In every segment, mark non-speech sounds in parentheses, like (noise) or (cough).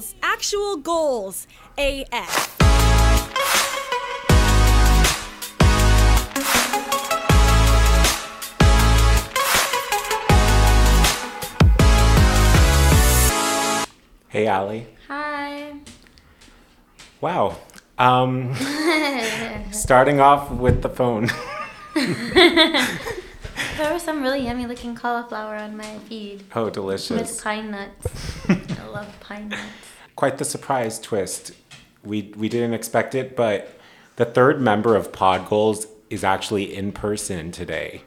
goals, actual goals, AF. Hey, Allie. Hi. Wow. Um, (laughs) starting off with the phone. (laughs) There was some really yummy looking cauliflower on my feed Oh, delicious. with delicious. pine nuts. (laughs) I love pine nuts. Quite the surprise twist. We we didn't expect it, but the third member of Pod Goals is actually in person today.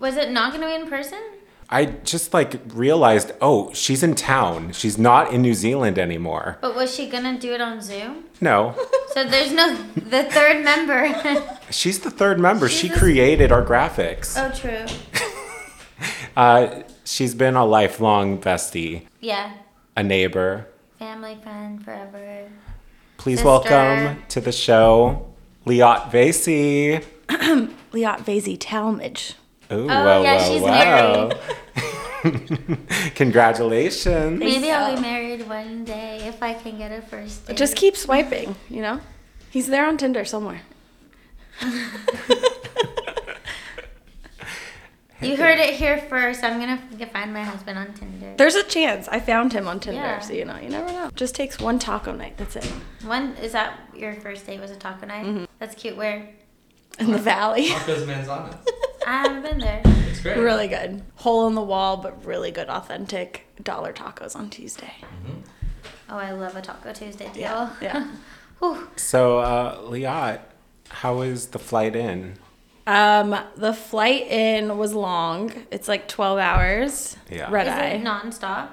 Was it not going to be in person? I just like realized, oh, she's in town. She's not in New Zealand anymore. But was she going to do it on Zoom? No, (laughs) So there's no, the third member. (laughs) she's the third member. She's she created our graphics. oh, true. (laughs) Uh, she's been a lifelong bestie, Yeah. a neighbor. Family, friend, forever. Please Sister. welcome to the show, Liat Veysey. (clears throat) Liat Veysey Talmage. Ooh, Oh, yeah, she's (laughs) Congratulations. Maybe I'll be married one day if I can get a first date. Just keep swiping, you know? He's there on Tinder somewhere. (laughs) You heard it here first. I'm going to find my husband on Tinder. There's a chance. I found him on Tinder, Yeah. so you know, you never know. Just takes one taco night. That's it. One, is that your first date was a taco night? Mm-hmm. That's cute. Where? In the valley. (laughs) Tacos Manzana. I haven't (laughs) been there. It's great. really good. Hole in the wall, but really good, authentic dollar tacos on Tuesday. Oh, I love a Taco Tuesday deal. Yeah. (laughs) Yeah. So, uh, Liat, how is the flight in? Um, the flight in was long. It's like 12 hours. Yeah. Red Is eye. it nonstop?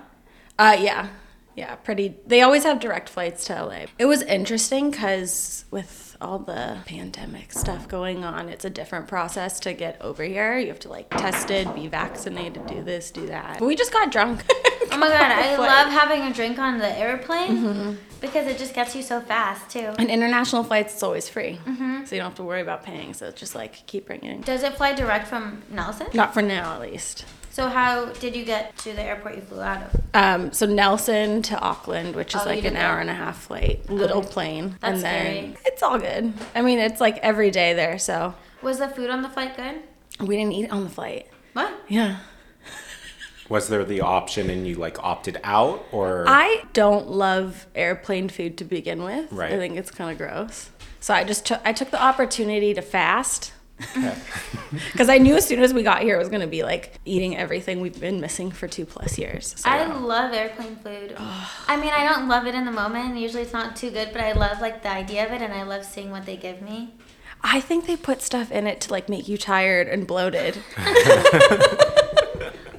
Uh, yeah, yeah, pretty. They always have direct flights to LA. It was interesting because with all the pandemic stuff going on, it's a different process to get over here. You have to like tested, be vaccinated, do this, do that. But we just got drunk. (laughs) Oh my god, I love having a drink on the airplane Mm-hmm. because it just gets you so fast too. And international flights, it's always free, so you don't have to worry about paying. So it's just like keep bringing. Does it fly direct from Nelson? Not for now, at least. So how did you get to the airport you flew out of? Um, so Nelson to Auckland, which is Oh, like an hour that. and a half flight, little Okay. plane, That's and then scary. it's all good. I mean, it's like every day there, so Was the food on the flight good? we didn't eat on the flight. What? Yeah. Was there the option and you like opted out or? I don't love airplane food to begin with. Right. I think it's kind of gross. So I just took I took the opportunity to fast (laughs) because I knew as soon as we got here it was gonna be like eating everything we've been missing for two plus years. So I love airplane food. I mean, I don't love it in the moment. Usually it's not too good, but I love like the idea of it and I love seeing what they give me. I think they put stuff in it to like make you tired and bloated. (laughs) (laughs)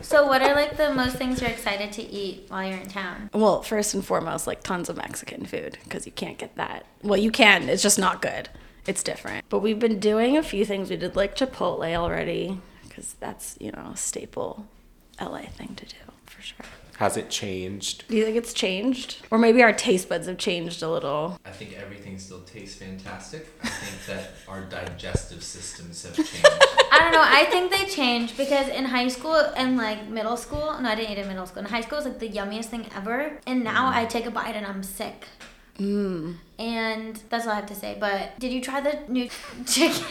So what are like the most things you're excited to eat while you're in town? Well, first and foremost, like tons of Mexican food because you can't get that. Well, you can. It's just not good. It's different. But we've been doing a few things. We did like Chipotle already because that's you know a staple LA thing to do for sure. Has it changed? Do you think it's changed, or maybe our taste buds have changed a little? I think everything still tastes fantastic. I think that our digestive systems have changed. (laughs) I don't know. I think they changed because in high school and like middle school, no, I didn't eat in middle school. In high school, it was like the yummiest thing ever. And now mm-hmm. I take a bite and I'm sick. Mm. And that's all I have to say. But did you try the new (laughs) chicken?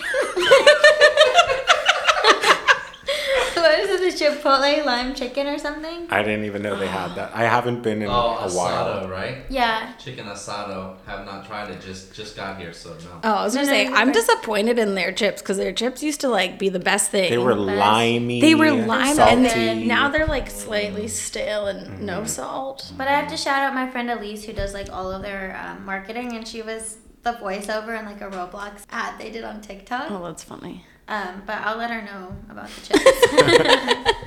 What is it? The Chipotle lime chicken or something? I didn't even know they had that. I haven't been in oh, a while. asado, right? Yeah. Chicken asado. Have not tried it. Just just got here, so no. Oh, I was No, gonna no, say you're I'm right. disappointed in their chips because their chips used to like be the best thing. They were Best. limey. They were lime, salty. and then now they're like slightly stale and no salt. But I have to shout out my friend Elise who does like all of their um, marketing, and she was the voiceover in like a Roblox ad they did on TikTok. Oh, that's funny. Um, but I'll let her know about the (laughs) chips.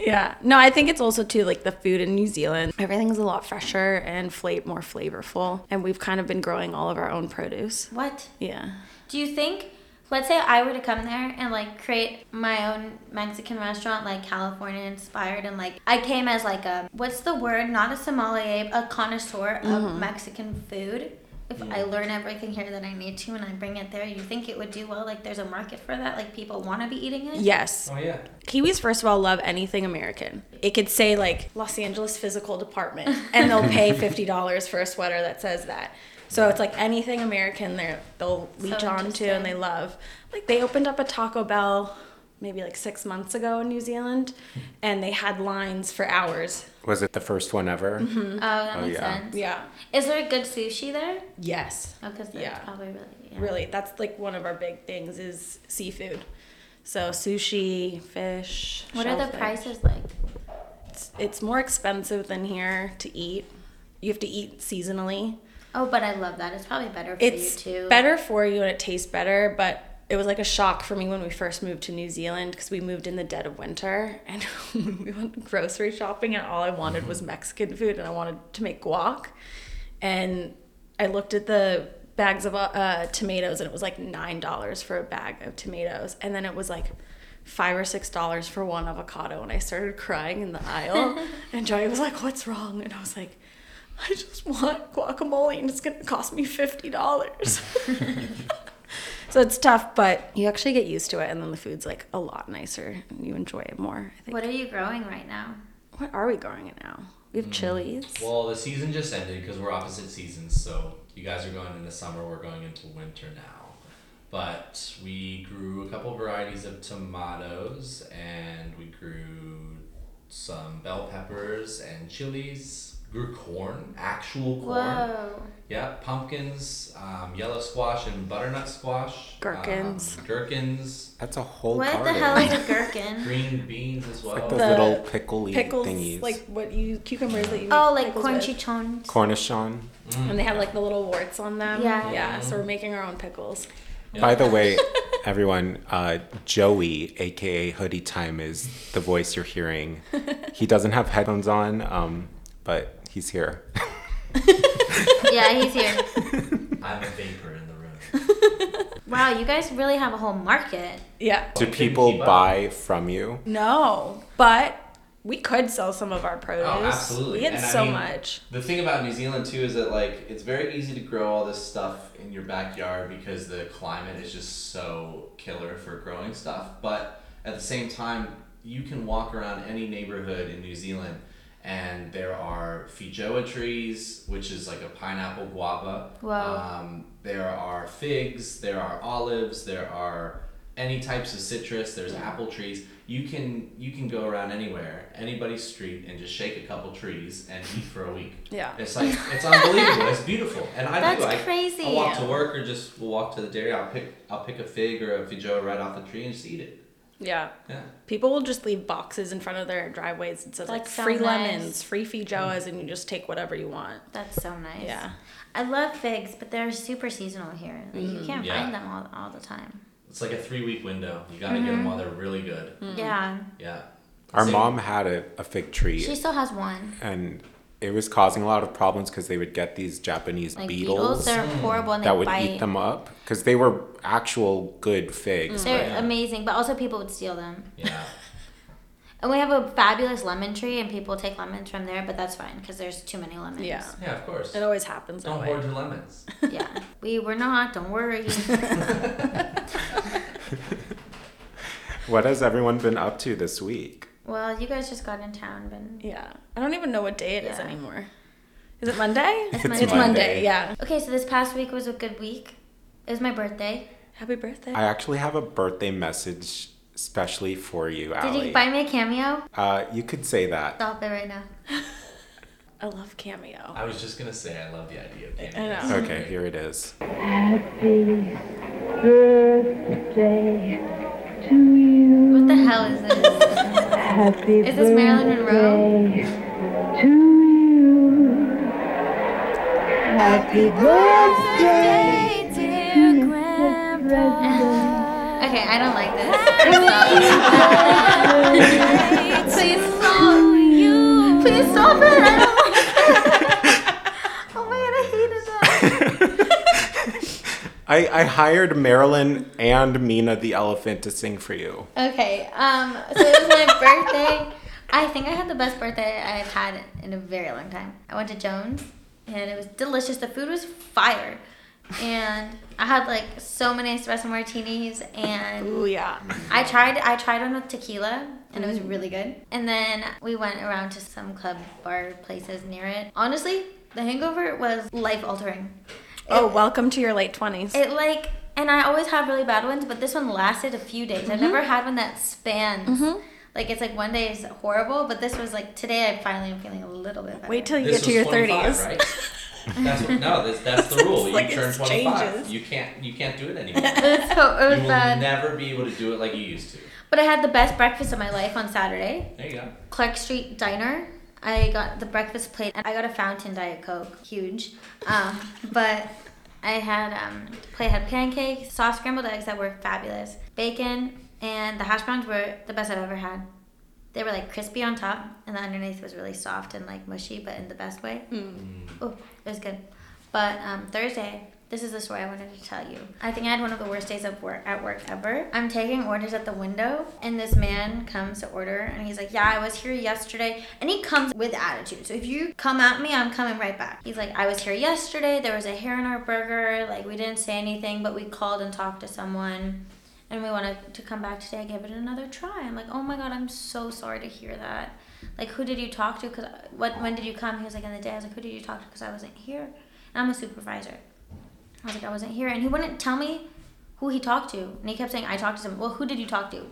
Yeah. No, I think it's also too like the food in New Zealand. Everything's a lot fresher and fla- more flavorful, and we've kind of been growing all of our own produce. what? Yeah. Do you think? Let's say I were to come there and like create my own Mexican restaurant, like California inspired, and like I came as like a what's the word? Not a sommelier, a connoisseur of Mexican food. If I learn everything here that I need to and I bring it there, you think it would do well? Like there's a market for that? Like people want to be eating it? Yes. Oh yeah. Kiwis, first of all, love anything American. It could say like Los Angeles Physical Department, and they'll (laughs) pay fifty dollars for a sweater that says that. So it's like anything American, they they'll leech on to and they love. Like they opened up a Taco Bell maybe like six months ago in New Zealand, and they had lines for hours. Was it the first one ever? Mm-hmm. Oh, that Oh, makes yeah. sense. Yeah. Is there good sushi there? Yes. Oh, because Yeah. probably really. Yeah. Really, that's like one of our big things is seafood. So sushi, fish. What are the shellfish. prices like? It's, it's more expensive than here to eat. You have to eat seasonally. Oh, but I love that. It's probably better for It's you too. It's better for you and it tastes better, but it was like a shock for me when we first moved to New Zealand because we moved in the dead of winter (laughs) and (laughs) we went grocery shopping and all I wanted was Mexican food and I wanted to make guac. And I looked at the bags of uh, tomatoes and it was like $9 for a bag of tomatoes. And then it was like five or six dollars for one avocado and I started crying in the aisle (laughs) and Joey was like, What's wrong? And I was like, I just want guacamole and it's gonna cost me fifty dollars. So it's tough, but you actually get used to it and then the food's like a lot nicer and you enjoy it more. I think. what are you growing right now? What are we growing it now? We have hmm. chilies. Well, the season just ended because we're opposite seasons. So you guys are going into summer. We're going into winter now. But we grew a couple varieties of tomatoes, and we grew some bell peppers and chilies. Grew corn, actual corn. Whoa. Yeah, pumpkins, um, yellow squash, and butternut squash. Gherkins. Um, gherkins, That's a whole What garden. the hell is a (laughs) gherkin? green beans as well. Like those The little pickly Pickles, thingies. like what you cucumbers that you. oh, like pickles cornichons. Cornichon. And they have like the little warts on them. Yeah. Yeah. So we're making our own pickles. Yeah. By the way, (laughs) everyone, uh, Joey, aka Hoody Time, is the voice you're hearing. (laughs) He doesn't have headphones on, um, but he's here. (laughs) yeah, he's here. (laughs) I'm a vapor in the room. (laughs) Wow, you guys really have a whole market. Yeah. Do people keep up. buy from you? No, but we could sell some of our produce. Oh, absolutely. We get And I so mean, much. The thing about New Zealand too is that like it's very easy to grow all this stuff in your backyard because the climate is just so killer for growing stuff. But at the same time, you can walk around any neighborhood in New Zealand and there are feijoa trees, which is like a pineapple guava. Wow. Um, there are figs, there are olives, there are any types of citrus, there's apple trees. You can you can go around anywhere, anybody's street and just shake a couple trees and eat for a week. (laughs) Yeah. It's like it's unbelievable. it's beautiful. And I do. That's I, crazy. I'll walk to work or just we'll walk to the dairy. I'll pick I'll pick a fig or a feijoa right off the tree and just eat it. Yeah. Yeah. People will just leave boxes in front of their driveways and says like That's so free nice. lemons, free feijoas, and you just take whatever you want. That's so nice. Yeah. I love figs, but they're super seasonal here. Like, Mm-hmm. You can't Yeah. find them all, all the time. It's like a three week window. You gotta get them while they're really good. Yeah. Yeah. Our Same- mom had a, a fig tree, She still has one. and it was causing a lot of problems because they would get these Japanese Like beetles, beetles, they're horrible and they that would bite. eat them up because they were actual good figs. They're but- amazing, but also people would steal them. Yeah. (laughs) And we have a fabulous lemon tree, and people take lemons from there, but that's fine because there's too many lemons. Yeah. Yeah, of course. It always happens that Don't hoard your lemons. (laughs) Yeah. we were not. Don't worry. (laughs) What has everyone been up to this week? Well, you guys just got in town, but Yeah. I don't even know what day it is Yeah. anymore. Is it Monday? It's It's It's Monday. Monday, yeah. okay. So this past week was a good week. It was my birthday. Happy birthday. I actually have a birthday message especially for you, Did you buy me a cameo? uh, you could say that. Stop it right now. (laughs) I love Cameo. I was just gonna say I love the idea of I cameos. know. Okay, here it is. Happy birthday to you. What the hell is this? (laughs) Happy Is this Marilyn Monroe? to you. Happy birthday, dear Grandpa. Okay, I don't like this. (laughs) Please stop. Please stop it. I don't like it. Oh my god, I hated that. I, I hired Marilyn and Mina the elephant to sing for you. Okay, um, so it was my (laughs) birthday. I think I had the best birthday I've had in a very long time. I went to Jones. and it was delicious. The food was fire, and I had like so many espresso martinis, and Ooh, yeah. I tried I tried one with tequila and it was really good. And then we went around to some club bar places near it. Honestly, the hangover was life altering. Oh, welcome to your late 20s. It like and I always have really bad ones, but this one lasted a few days. I've mm-hmm. never had one that spans. Mm-hmm. Like it's like one day is horrible, but this was like today I finally am feeling a little bit better. Wait till you This get to your 30s. right? (laughs) That's what, no, that's, that's the (laughs) rule. You like turn 25. changes. You can't you can't do it (laughs) anymore. so it you was will bad. never be able to do it like you used to. But I had the best breakfast of my life on Saturday. There you go. Clark Street Diner. I got the breakfast plate and I got a fountain diet coke, huge. Um, (laughs) but I had um, plate had pancakes, soft scrambled eggs that were fabulous, bacon, and the hash browns were the best I've ever had. They were like crispy on top, and the underneath was really soft and like mushy, but in the best way. Oh, it was good. But um, Thursday, this is the story I wanted to tell you. I think I had one of the worst days of work at work ever. I'm taking orders at the window, and this man comes to order, and he's like, "Yeah, I was here yesterday," and he comes with attitude. So if you come at me, I'm coming right back. He's like, "I was here yesterday. There was a hair in our burger. Like we didn't say anything, but we called and talked to someone." And we wanted to come back today, give it another try. I'm like, oh my god, I'm so sorry to hear that. Like, who did you talk to? Cause uh, what? When did you come? He was like, in the day. I was like, who did you talk to? Because I wasn't here. And I'm a supervisor. I was like, I wasn't here, and he wouldn't tell me who he talked to, and he kept saying, I talked to someone. Well, who did you talk to?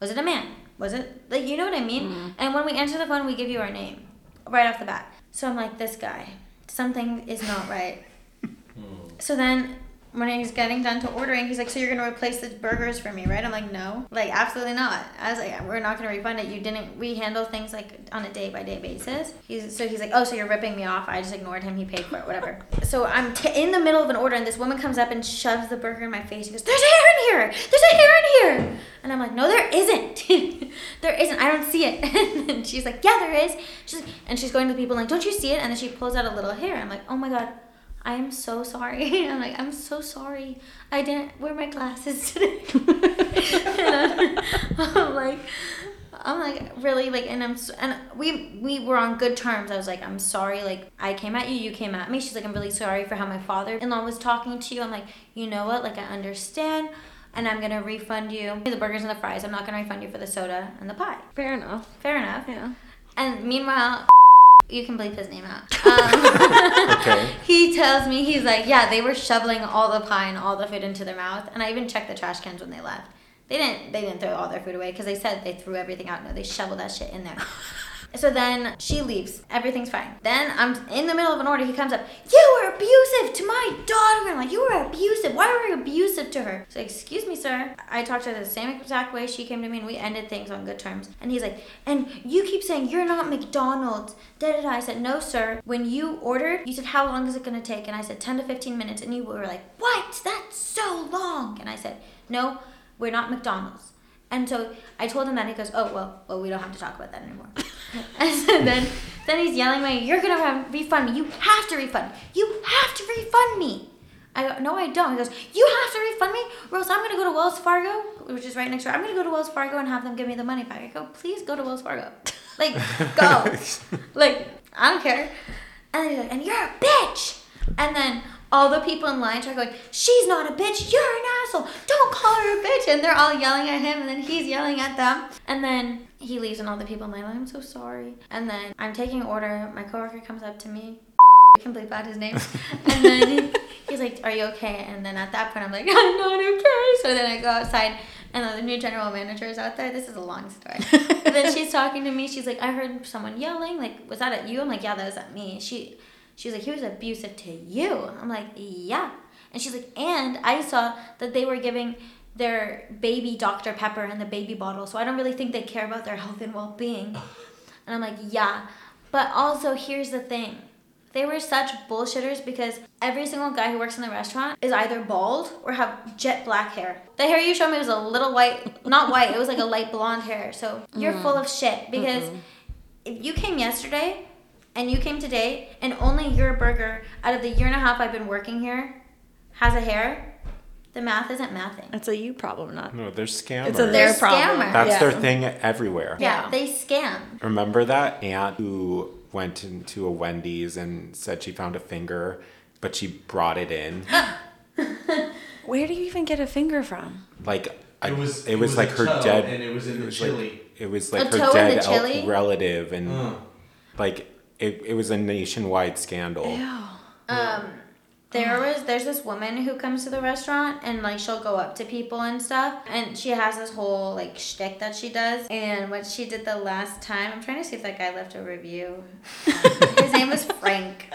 Was it a man? Was it like you know what I mean? Mm-hmm. And when we answer the phone, we give you our name right off the bat. So I'm like, this guy, something is not right. (laughs) Hmm. So then when he's getting done to ordering, he's like, "So you're gonna replace the burgers for me, right?" I'm like, "No, like absolutely not." I was like, "We're not gonna refund it. You didn't. We handle things like on a day by day basis." He's so he's like, "Oh, so you're ripping me off?" I just ignored him. He paid for it, whatever. so I'm t- in the middle of an order, and this woman comes up and shoves the burger in my face. She goes, "There's a hair in here. There's a hair in here." And I'm like, "No, there isn't. (laughs) there isn't. I don't see it." (laughs) and she's like, "Yeah, there is." She's like, and she's going to the people like, "Don't you see it?" And then she pulls out a little hair. I'm like, "Oh my god." I am so sorry. (laughs) I'm like, I'm so sorry. I didn't wear my glasses (laughs) today. (laughs) I'm, I'm like, I'm like really like, and I'm and we we were on good terms. I was like, I'm sorry. Like I came at you, you came at me. She's like, I'm really sorry for how my father-in-law was talking to you. I'm like, you know what? Like I understand. And I'm gonna refund you the burgers and the fries. I'm not gonna refund you for the soda and the pie. Fair enough. Fair enough. Yeah. And meanwhile, you can bleep his name out. Um, Okay. (laughs) he tells me he's like, yeah, they were shoveling all the pie and all the food into their mouth, and I even checked the trash cans when they left. They didn't. They didn't throw all their food away because they said they threw everything out. No, they shoveled that shit in there. So then she leaves. Everything's fine. Then I'm in the middle of an order. He comes up. You were abusive to my daughter. I'm like, you were abusive. Why were you abusive to her? So excuse me, sir. I talked to her the same exact way she came to me, and we ended things on good terms. And he's like, and you keep saying you're not McDonald's. Da da da. I said, no, sir. When you ordered, you said, how long is it gonna take? And I said, 10 to 15 minutes. And you were like, what? That's so long. And I said, no, we're not McDonald's. And so I told him that. And he goes, "Oh well, well we don't have to talk about that anymore." (laughs) and so then, then he's yelling at me, "You're gonna have, refund me. You have to refund. me. You have to refund me." I go, "No, I don't." He goes, "You have to refund me, or else I'm gonna go to Wells Fargo, which is right next door. I'm gonna go to Wells Fargo and have them give me the money back." I go, "Please go to Wells Fargo, (laughs) like go, (laughs) like I don't care." And then he's like, "And you're a bitch." And then all the people in line start going, She's not a bitch, you're an asshole. Don't call her a bitch. And they're all yelling at him, and then he's yelling at them. And then he leaves, and all the people in line, I'm so sorry. And then I'm taking order. My coworker comes up to me. (laughs) I can bleep out his name. (laughs) And then he's like, Are you okay? And then at that point, I'm like, (laughs) I'm not okay. So then I go outside. And then the new general manager is out there. This is a long story. and then she's talking to me. She's like, I heard someone yelling. Like, was that at you? I'm like, yeah, that was at me. She, she was like, he was abusive to you. I'm like, yeah. And she's like, and I saw that they were giving their baby Dr. Pepper in the baby bottle. So I don't really think they care about their (laughs) health and well being. (laughs) And I'm like, yeah. But also, here's the thing. They were such bullshitters because every single guy who works in the restaurant is either bald or have jet black hair. The hair you showed me was a little white, not white, it was like a light blonde hair. So you're mm. full of shit because if you came yesterday and you came today and only your burger out of the year and a half I've been working here has a hair, the math isn't mathing. It's a you problem, not. No, they're scammers. It's a They're their problem. scammers. That's yeah. their thing everywhere. Yeah, Yeah. they scam. Remember that aunt who went into a Wendy's and said she found a finger, but she brought it in. (laughs) Where do you even get a finger from? Like It was- it it was was like her dead and it was in the like- chili. it was like toe her dead the el- chili? relative and Uh. like it, it was a nationwide scandal. Um, there was there's this woman who comes to the restaurant and like she'll go up to people and stuff and she has this whole like shtick that she does and what she did the last time I'm trying to see if that guy left a review. (laughs) His name was Frank.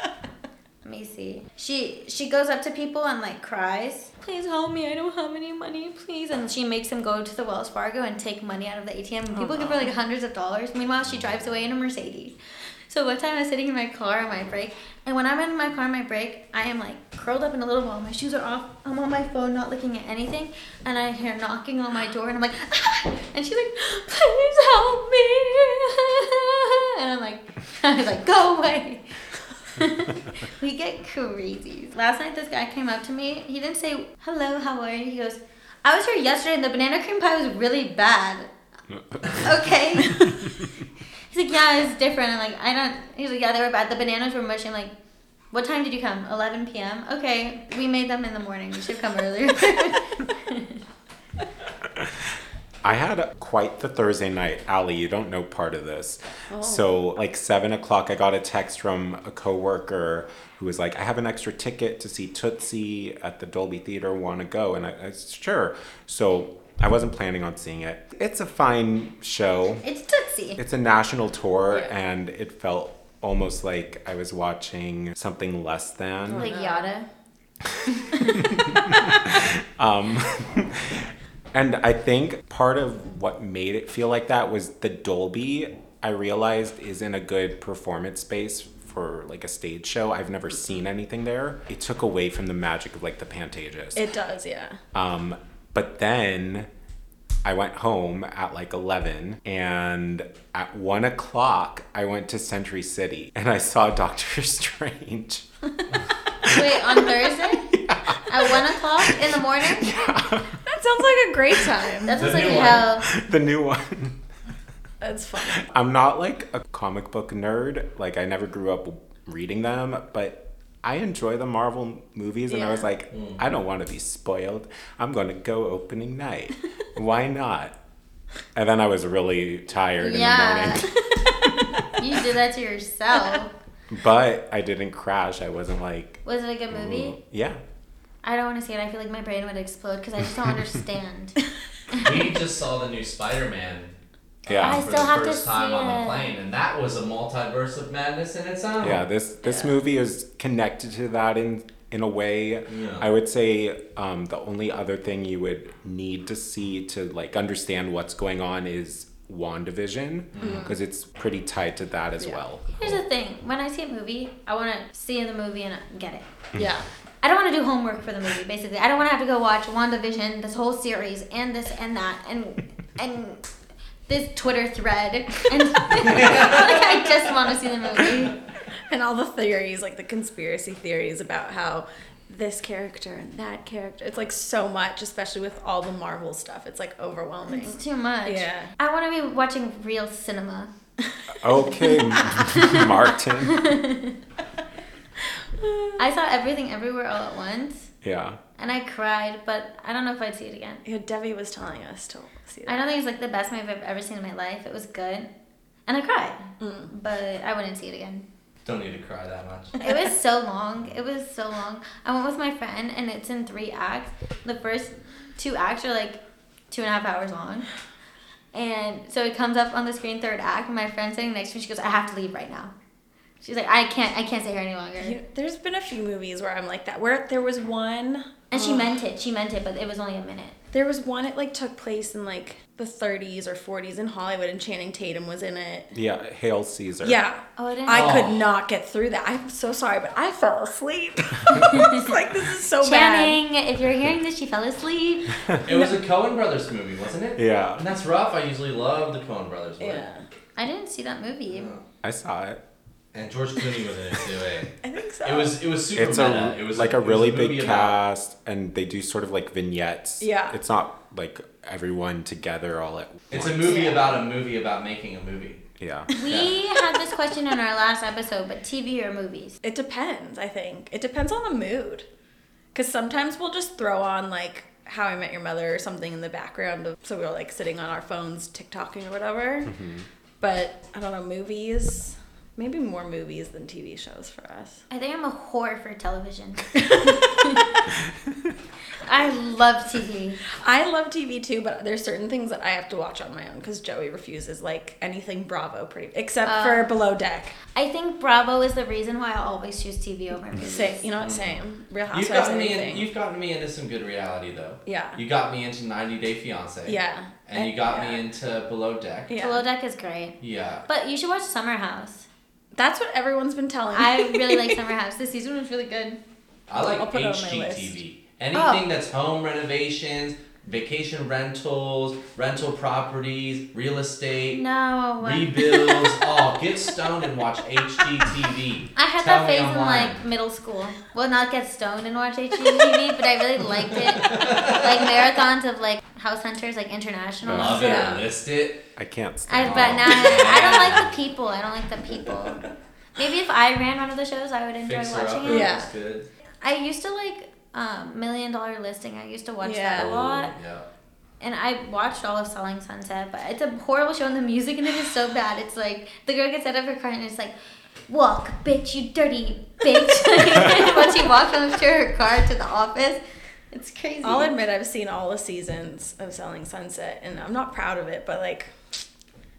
Let me see. She she goes up to people and like cries. Please help me! I don't have any money. Please, and she makes him go to the Wells Fargo and take money out of the ATM. And people give her like hundreds of dollars. Meanwhile, she drives away in a Mercedes. So one time I was sitting in my car on my break, and when I'm in my car on my break, I am like curled up in a little ball. My shoes are off. I'm on my phone, not looking at anything, and I hear knocking on my door, and I'm like, ah! and she's like, please help me, (laughs) and I'm like, (laughs) I was like, go away. (laughs) we get crazy. Last night, this guy came up to me. He didn't say hello, how are you? He goes, I was here yesterday, and the banana cream pie was really bad. okay. He's like, yeah, it's different. I'm like, I don't. He's like, yeah, they were bad. The bananas were mushy. I'm like, what time did you come? 11 p.m. Okay, we made them in the morning. You should come earlier. (laughs) I had quite the Thursday night. Allie, you don't know part of this. Oh. So, like seven o'clock, I got a text from a coworker who was like, "I have an extra ticket to see Tootsie at the Dolby Theater. Want to go?" And I, I said, "Sure." So I wasn't planning on seeing it. It's a fine show. it's Tootsie. It's a national tour, Yeah. and it felt almost like I was watching something less than. like Yada. (laughs) Um, and I think part of what made it feel like that was the Dolby. I realized isn't a good performance space for like a stage show. I've never seen anything there. It took away from the magic of like the Pantages. It does, yeah. Um, but then I went home at like 11, and at 1 o'clock, I went to Century City (laughs) and I saw Doctor (laughs) Strange. (laughs) Wait, on Thursday? At 1 o'clock in the morning? Yeah. That sounds like a great time. That sounds The like new hell. the new one. That's fun. I'm not like a comic book nerd. Like, I never grew up reading them, but I enjoy the Marvel movies, and I was Yeah. like, mm. I don't want to be spoiled. I'm going to go opening night. (laughs) Why not? And then I was really tired Yeah. in the morning. (laughs) You did that to yourself. But I didn't crash. I wasn't like, Was it a good movie? yeah. I don't want to see it. I feel like my brain would explode because I just don't (laughs) understand. we just saw the new Spider-Man. Yeah. I for still the have to first time see on it. the plane, and that was a multiverse of madness in its own. Yeah, this this Yeah. movie is connected to that in in a way. Yeah. I would say um, the only other thing you would need to see to like understand what's going on is WandaVision because it's pretty tied to that as Yeah. well. Here's the thing: when I see a movie, I want to see the movie and get it. Yeah. I don't want to do homework for the movie. Basically, I don't want to have to go watch WandaVision, this whole series, and this and that, and and this Twitter thread, and (laughs) (laughs) like I just want to see the movie. And all the theories, like the conspiracy theories about how this character and that character. It's like so much, especially with all the Marvel stuff. It's like overwhelming. It's too much. Yeah. I want to be watching real cinema. (laughs) Okay, Martin. I saw everything everywhere all at once, Yeah. and I cried, but I don't know if I'd see it again. Yeah, Debbie was telling us to see that. I don't think it's like the best movie I've ever seen in my life. It was good, and I cried, Mm. but I wouldn't see it again. Don't need to cry that much. It was so (laughs) long. It was so long. I went with my friend, and it's in three acts. The first two acts are like two and a half hours long. And so it comes up on the screen, third act, and my friend sitting next to me, she goes, I have to leave right now. She's like, I can't, I can't stay here any longer. You- there's been a few movies where I'm like that. Where there was one, And she Ugh. meant it. She meant it, but it was only a minute. There was one. It like took place in like the 30s or 40s in Hollywood, and Channing Tatum was in it. Yeah. Hail Caesar. Yeah. Oh, I didn't. I Oh. could not get through that. I'm so sorry, but I fell asleep. (laughs) it's like this is so bad. Channing, if you're hearing this, she fell asleep. It was a Coen Brothers movie, wasn't it? Yeah. And that's rough. I usually love the Coen Brothers work. Yeah, I didn't see that movie. I saw it. And George Clooney was in it too. Eh? (laughs) I think so. It was it was super It's meta. a it was like a it was really movie big about- cast, and they do sort of like vignettes. Yeah. It's not like everyone together all at It's once. a movie Yeah. about a movie about making a movie. Yeah. We had this question in our last episode, but TV or movies? It depends, I think. It depends on the mood. Because sometimes we'll just throw on like How I Met Your Mother or something in the background. Of, so we're like sitting on our phones, TikToking or whatever. But I don't know, movies. Maybe more movies than TV shows for us. I think I'm a whore for television. (laughs) I love TV. I love TV too, but there's certain things that I have to watch on my own because Joey refuses like anything Bravo, pretty except for uh, Below Deck. I think Bravo is the reason why I always choose TV over movies. Say, you know what? Same. Real You've Housewives. gotten me. In, you've gotten me into some good reality though. Yeah. You got me into 90 Day Fiance. Yeah. And you got yeah. me into Below Deck. Yeah. Below Deck is great. Yeah. But you should watch Summer House. That's what everyone's been telling me. I really like (laughs) Summer House. This season was really good. I like I'll put it on my list. HGTV. Anything Oh. that's home renovations, vacation rentals, rental properties, real estate, No. rebuilds. (laughs) oh, get stoned and watch HGTV. I had Tell that phase I'm in like middle school. Well, not get stoned and watch HGTV, but I really liked it. Like marathons of like House Hunters, like international. Love stuff. it or list it. I can't I but now I don't like the people. I don't like the people. Maybe if I ran one of the shows, I would enjoy Fixer watching Upper it. Yeah. good. I used to like um, Million Dollar Listing. I used to watch Yeah. that a lot, Yeah. and I watched all of Selling Sunset. But it's a horrible show, and the music in it is so bad. It's like the girl gets out of her car and it's like. Walk, bitch, you dirty bitch. (laughs) when she walks up to her car to the office, it's crazy. I'll admit I've seen all the seasons of Selling Sunset, and I'm not proud of it, but like,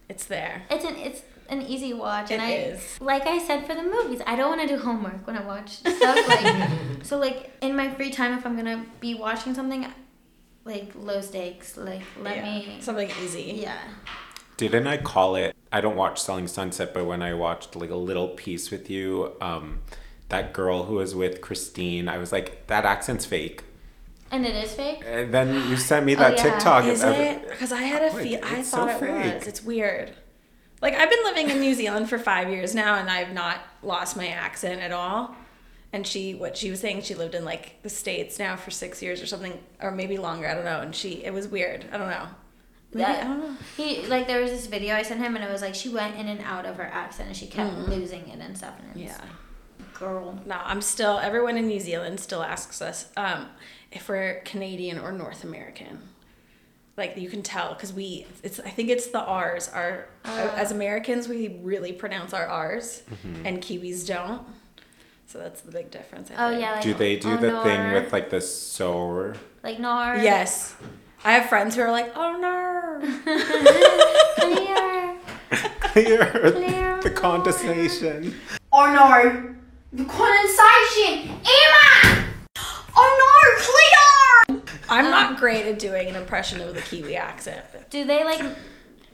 it's there. It's an it's an easy watch, and It I is. like I said for the movies, I don't want to do homework when I watch stuff. Like (laughs) so, like in my free time, if I'm gonna be watching something, like low stakes, like let Yeah. me. Something easy. Yeah. Didn't I call it? I don't watch Selling Sunset, but when I watched like a little piece with you, um, that girl who was with Christine, I was like, that accent's fake. And it is fake. And then you sent me that (gasps) Oh, that yeah. TikTok. Is of- it? Because I had a Like, feel. I it's so thought it fake. was. It's weird. Like I've been living in New Zealand for five years now, and I've not lost my accent at all. And she, what she was saying, she lived in like the states now for six years or something, or maybe longer. I don't know. And she, it was weird. I don't know. Maybe, That- I don't know. He like there was this video I sent him, and it was like she went in and out of her accent, and she kept Mm. losing it and stuff. And Yeah. girl. No, I'm still. Everyone in New Zealand still asks us um, if we're Canadian or North American. Like you can tell because we. It's. I think it's the R's. Our ah. as Americans we really pronounce our R's, mm-hmm. and Kiwis don't. So that's the big difference. I Oh think. yeah. Like, do they do oh, the thing with like the so? like nor. Yes. I have friends who are like, oh no. Clear. (laughs) Clear Clear. the condensation. Oh no! The condensation! Emma! Oh no, clear! I'm not great at doing an impression of the Kiwi accent. Do they like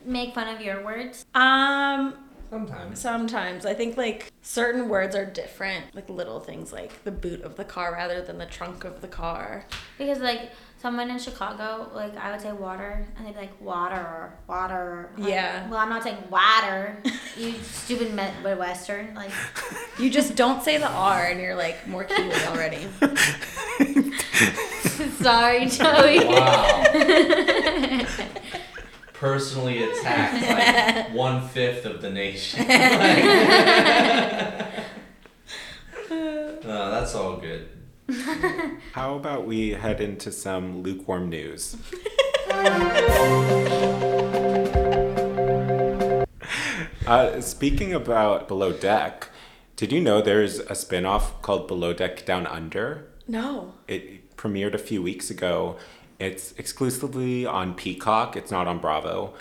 make fun of your words? Um, Sometimes. Sometimes I think like certain words are different, like little things like the boot of the car rather than the trunk of the car. Because like someone in Chicago, like I would say water, and they'd be like water, water. Like, Yeah. Well, I'm not saying water. you stupid (laughs) Midwestern. Like You just don't say the R and you're like more Kiwi already. (laughs) sorry, Joey. Wow. (laughs) Personally attacked like one fifth of the nation. Uh, that's all good. (laughs) How about we head into some lukewarm news? (laughs) uh, speaking about Below Deck, did you know there's a spin-off called Below Deck Down Under? No. It premiered a few weeks ago. It's exclusively on Peacock. It's not on Bravo.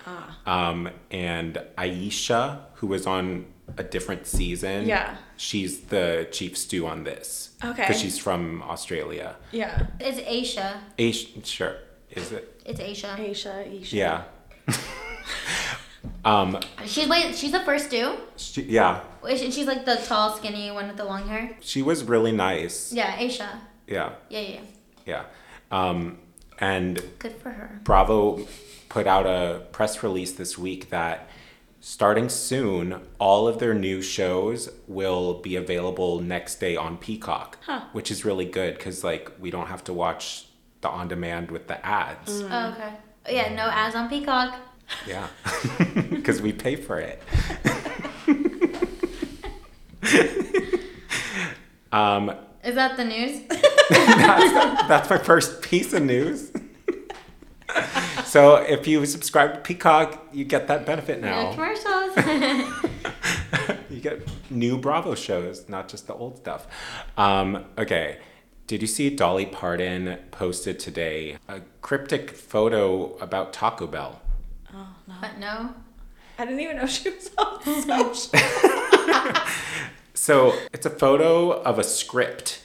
Um, and Aisha, who was on a different season, Yeah. she's the chief stew on this. Okay. Because she's from Australia. Yeah. It's Asia. Aisha, sure. Is it? It's Asia. Asia, Asia. Yeah. (laughs) um, She's wait. She's the first dude. she, yeah. Wait, she- She's like the tall, skinny one with the long hair. She was really nice. Yeah, Aisha. Yeah. Yeah, yeah. Yeah. Um, and Good for her. Bravo put out a press release this week that starting soon, all of their new shows will be available next day on Peacock, which is really good because like we don't have to watch the on demand with the ads. Oh, okay. Yeah, no ads on Peacock. Yeah, (laughs) because we pay for it. (laughs) (laughs) um, Is that the news? that's, that's my first piece of news. (laughs) so if you subscribe to Peacock, you get that benefit No now. commercials. (laughs) you get new Bravo shows, not just the old stuff. Um, okay. Did you see Dolly Parton posted today a cryptic photo about Taco Bell? but no. I didn't even know she was on (laughs) social. So it's a photo of a script,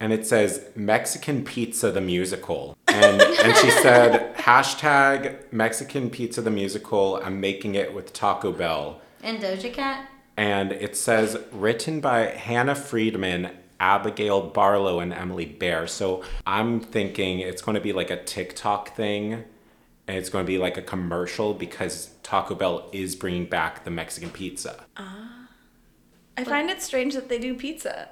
and it says Mexican Pizza the Musical, and and she said (laughs) hashtag Mexican Pizza the Musical. I'm making it with Taco Bell, And Doja Cat? and it says written by Hannah Friedman. Abigail Barlow and Emily Bear. So I'm thinking it's going to be like a TikTok thing and it's going to be like a commercial because Taco Bell is bringing back the Mexican pizza. Ah, I find it strange that they do pizza.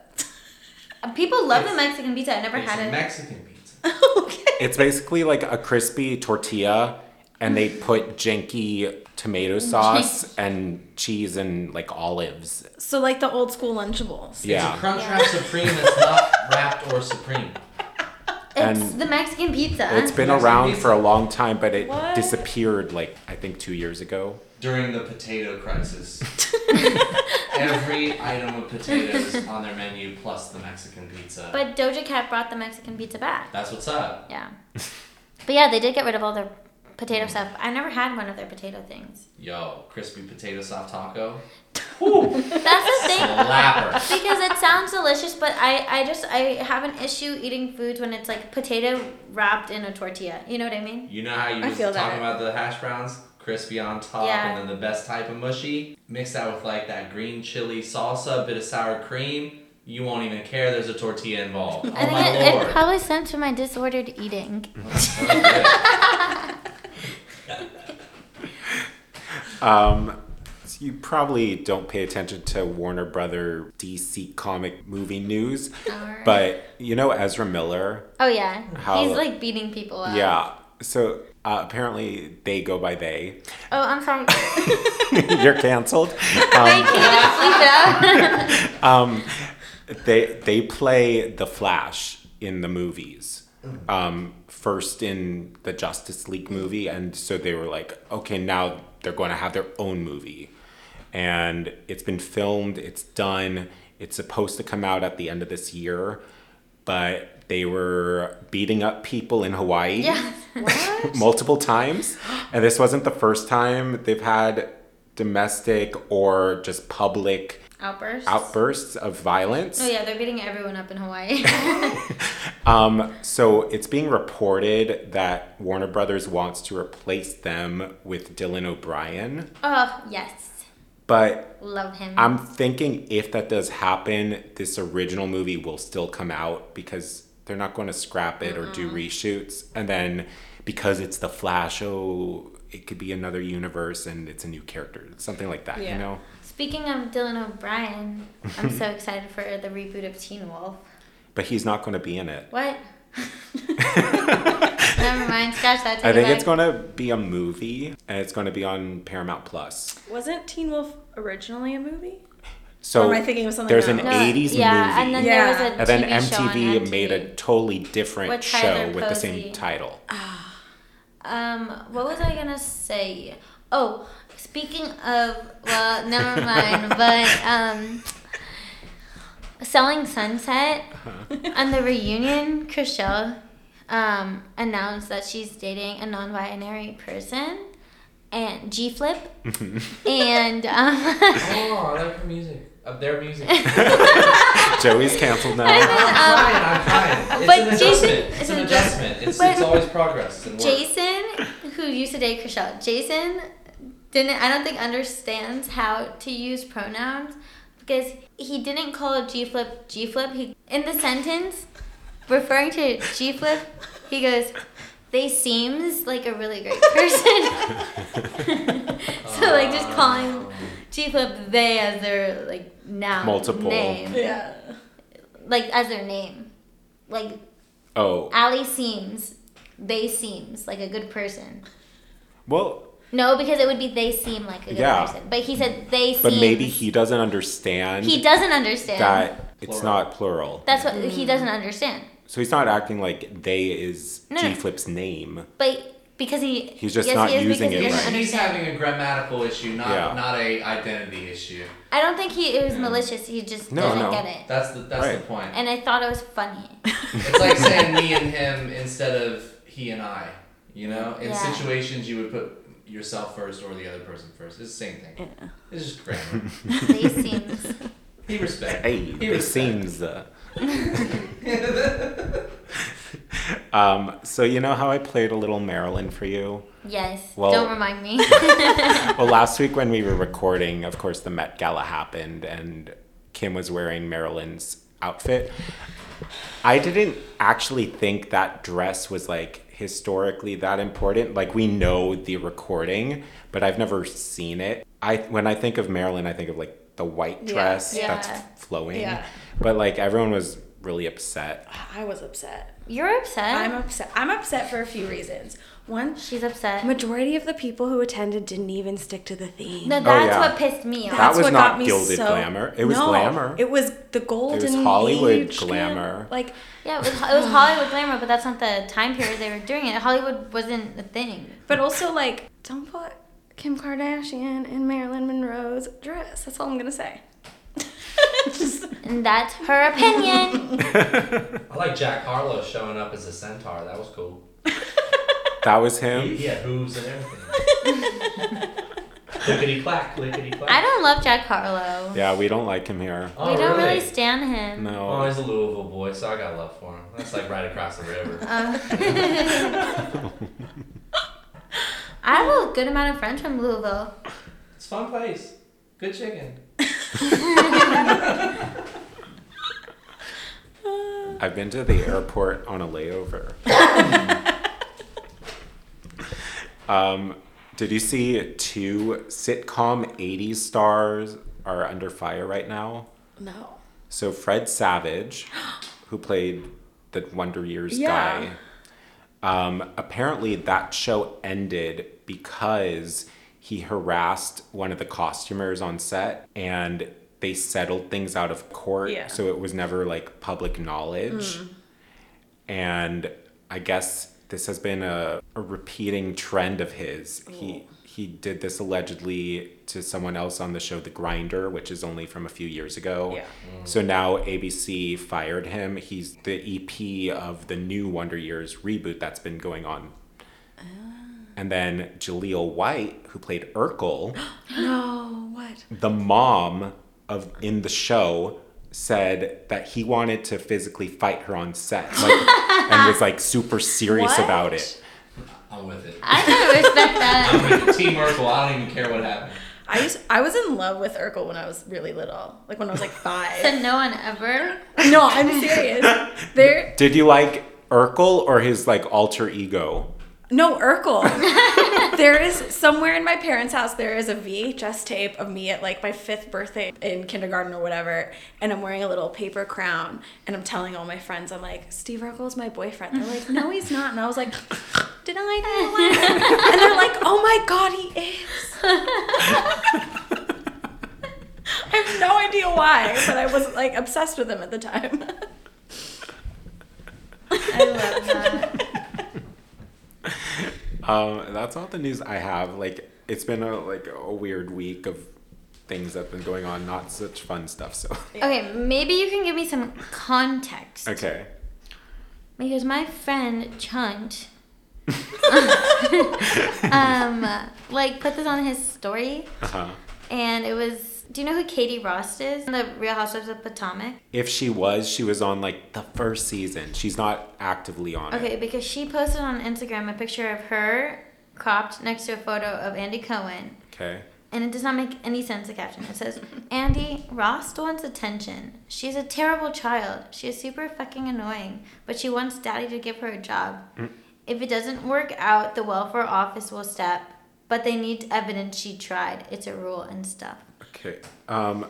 Uh, People love the Mexican pizza. I never It's had it. Mexican pizza. (laughs) okay. It's basically like a crispy tortilla, and they put janky tomato sauce and cheese and like olives. So like the old school Lunchables. It's a Yeah. Crunchwrap Supreme that's not wrapped or supreme. It's and the Mexican pizza. It's been Mexican around pizza. for a long time, but it What? disappeared like I think two years ago. During the potato crisis, (laughs) every item of potatoes on their menu plus the Mexican pizza. but Doja Cat brought the Mexican pizza back. that's what's up. Yeah. (laughs) but yeah, they did get rid of all their potato stuff. I never had one of their potato things. Yo, crispy potato soft taco. (laughs) That's the thing. Slapper. because it sounds delicious, but I, I just I have an issue eating foods when it's like potato wrapped in a tortilla. You know what I mean? You know how you I was feel talking that. about the hash browns? Crispy on top Yeah. and then the best type of mushy. Mix that with like that green chili salsa, a bit of sour cream. You won't even care there's a tortilla involved. Oh I think my it, lord. it probably stems from my disordered eating. (laughs) Um, so you probably don't pay attention to Warner Brother DC comic movie news, Alright. but you know Ezra Miller. Oh yeah, How- he's like beating people up. Yeah. So uh, apparently they go by they. Oh, I'm sorry. (laughs) (laughs) You're canceled. I can't sleep um, they they play the Flash in the movies. Um, first in the Justice League movie, and so they were like, okay, now they're going to have their own movie, and it's been filmed, it's done, it's supposed to come out at the end of this year, but they were beating up people in Hawaii yeah. (laughs) multiple times, and this wasn't the first time they've had domestic or just public Outbursts. outbursts of violence. Oh yeah, they're beating everyone up in Hawaii. (laughs) (laughs) Um, so it's being reported that Warner Brothers wants to replace them with Dylan O'Brien. oh yes, But love him. I'm thinking if that does happen, this original movie will still come out because they're not going to scrap it or do reshoots. And then because it's the Flash, oh, it could be another universe and it's a new character, something like that, Yeah. you know? Speaking of Dylan O'Brien, I'm so excited for the reboot of Teen Wolf. But he's not going to be in it. What? (laughs) Never mind. Scratch that. I think back. it's going to be a movie and it's going to be on Paramount Plus. Wasn't Teen Wolf originally a movie? So Or am I thinking of something there's an? No, 80s yeah, movie. and then Yeah. there was a and then TV show on MTV, made a totally different With show Tyler with the same title. Um, what was I gonna say? Oh, speaking of, well, never (laughs) mind. but um, selling Sunset on the (laughs) reunion, Chrishell um announced that she's dating a non-binary person and G Flip, and um, (laughs) Oh, I like her music. Of their music. (laughs) Joey's canceled now. I'm um, trying, I'm trying. It's But an Jason- adjustment. It's it's an an adjustment. It's, but it's always progress and work. Jason, who used to date Chrishell, Jason didn't, I don't think, understands how to use pronouns because he didn't call G Flip G Flip. He in the sentence referring to G Flip, he goes, "They seems like a really great person." (laughs) so like just calling ah. G Flip they as their like noun Multiple. name, Yeah. like as their name, like Oh, Ali seems, they seems like a good person. well, No, because it would be they seem like a good Yeah. person. But he said they seem. But maybe he doesn't understand He doesn't understand. that it's not plural. That's what he mm. doesn't understand. So he's not acting like they is No, G. Flip's name. But because he. He's just yes, not he is using it doesn't right. He's having a grammatical issue, not Yeah. not a identity issue. I don't think he it was malicious. He just No, doesn't no. get it. That's the that's Right. the point. And I thought it was funny. (laughs) (laughs) It's like saying me and him instead of he and I. You know, in Yeah. situations you would put yourself first or the other person first. It's the same thing. It's just grammar. they seems. he respect. Hey, he it respect. seems. Uh... (laughs) um, so you know how I played a little Marilyn for you? Yes. Well- don't remind me. (laughs) well, last week when we were recording, of course, the Met Gala happened, and Kim was wearing Marilyn's outfit. I didn't actually think that dress was like historically that important. Like we know the recording, but I've never seen it. I when I think of Marilyn, I think of like the white dress Yeah. that's flowing. Yeah. But like everyone was really upset. I was upset. You're upset. I'm upset. I'm upset for a few reasons. One, She's upset. majority of the people who attended didn't even stick to the theme. No, oh, that's yeah. what pissed me off. That That's was what not got me gilded so- glamour. It was No, glamour. It was the golden Hollywood age glam- glamour. Like Yeah, it was, it was Hollywood glamour, but that's not the time period they were doing it. Hollywood wasn't a thing. But also, like, don't put Kim Kardashian in Marilyn Monroe's dress. That's all I'm gonna say. Just- (laughs) And that's her opinion. (laughs) I like Jack Harlow showing up as a centaur. That was cool. That was him. he had hooves and everything. (laughs) lickety clack, lickety clack. I don't love Jack Harlow. Yeah, we don't like him here. Oh, we don't really really? stand him. No. Oh, he's a Louisville boy, so I got love for him. That's like right across the river. Uh, I have a good amount of friends from Louisville. It's a fun place. Good chicken. I've been to the airport on a layover. um, did you see two sitcom 80s stars are under fire right now? no. So Fred Savage, (gasps) who played the Wonder Years Yeah. guy, um, apparently that show ended because he harassed one of the costumers on set and they settled things out of court. Yeah. So it was never like public knowledge. Mm. And I guess this has been a, a repeating trend of his. He he did this allegedly to someone else on the show The Grinder, which is only from a few years ago. Yeah. Mm. So now ABC fired him. He's the EP of the new Wonder Years reboot that's been going on. And then Jaleel White, who played Urkel, (gasps) No. What? the mom of in the show said that he wanted to physically fight her on set like, and was like super serious What? about it. I'm with it. I can respect (laughs) that. I'm with Team Urkel. I don't even care what happened. I used. I was in love with Urkel when I was really little. Like when I was like five. Said no one ever. no, I'm serious. (laughs) There. Did you like Urkel or his like alter ego? No, Urkel. (laughs) there is somewhere in my parents' house. There is a VHS tape of me at like my fifth birthday in kindergarten or whatever, and I'm wearing a little paper crown, and I'm telling all my friends, I'm like, Steve Urkel's my boyfriend. They're like, No, he's not. And I was like, Did I know? (laughs) and they're like, Oh my God, he is. (laughs) I have no idea why, but I was like obsessed with him at the time. I love that. (laughs) Um, that's all the news I have. Like it's been a like a weird week of things that've been going on, not such fun stuff. So (laughs) Okay, maybe you can give me some context. okay. Because my friend Chunt, (laughs) um, like put this on his story, Uh huh. and it was. Do you know who Katie Rost is? In the Real Housewives of Potomac. If she was, she was on like the first season. She's not actively on Okay, it. because she posted on Instagram a picture of her cropped next to a photo of Andy Cohen, Okay. and it does not make any sense. The caption it says, "Andy Rost wants attention. She's a terrible child. She is super fucking annoying, but she wants Daddy to give her a job. Mm. If it doesn't work out, the welfare office will step." But they need evidence she tried. It's a rule and stuff. Okay. Um,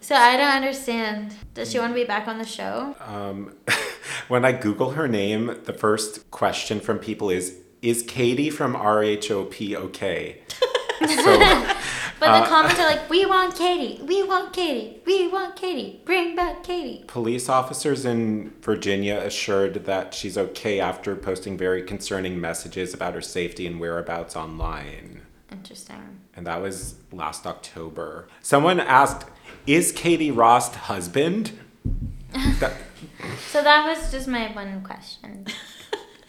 So I don't understand. Does she want to be back on the show? um, (laughs) when I Google her name, the first question from people is, "Is Katie from RHOP okay?" (laughs) So But Uh, the comments are like, (laughs) "We want Katie. We want Katie. We want Katie. Bring back Katie." police officers in Virginia assured that she's okay after posting very concerning messages about her safety and whereabouts online. Interesting. And that was last October. Someone asked, "Is Katie Ross husband?" That- (laughs) So that was just my one question. (laughs)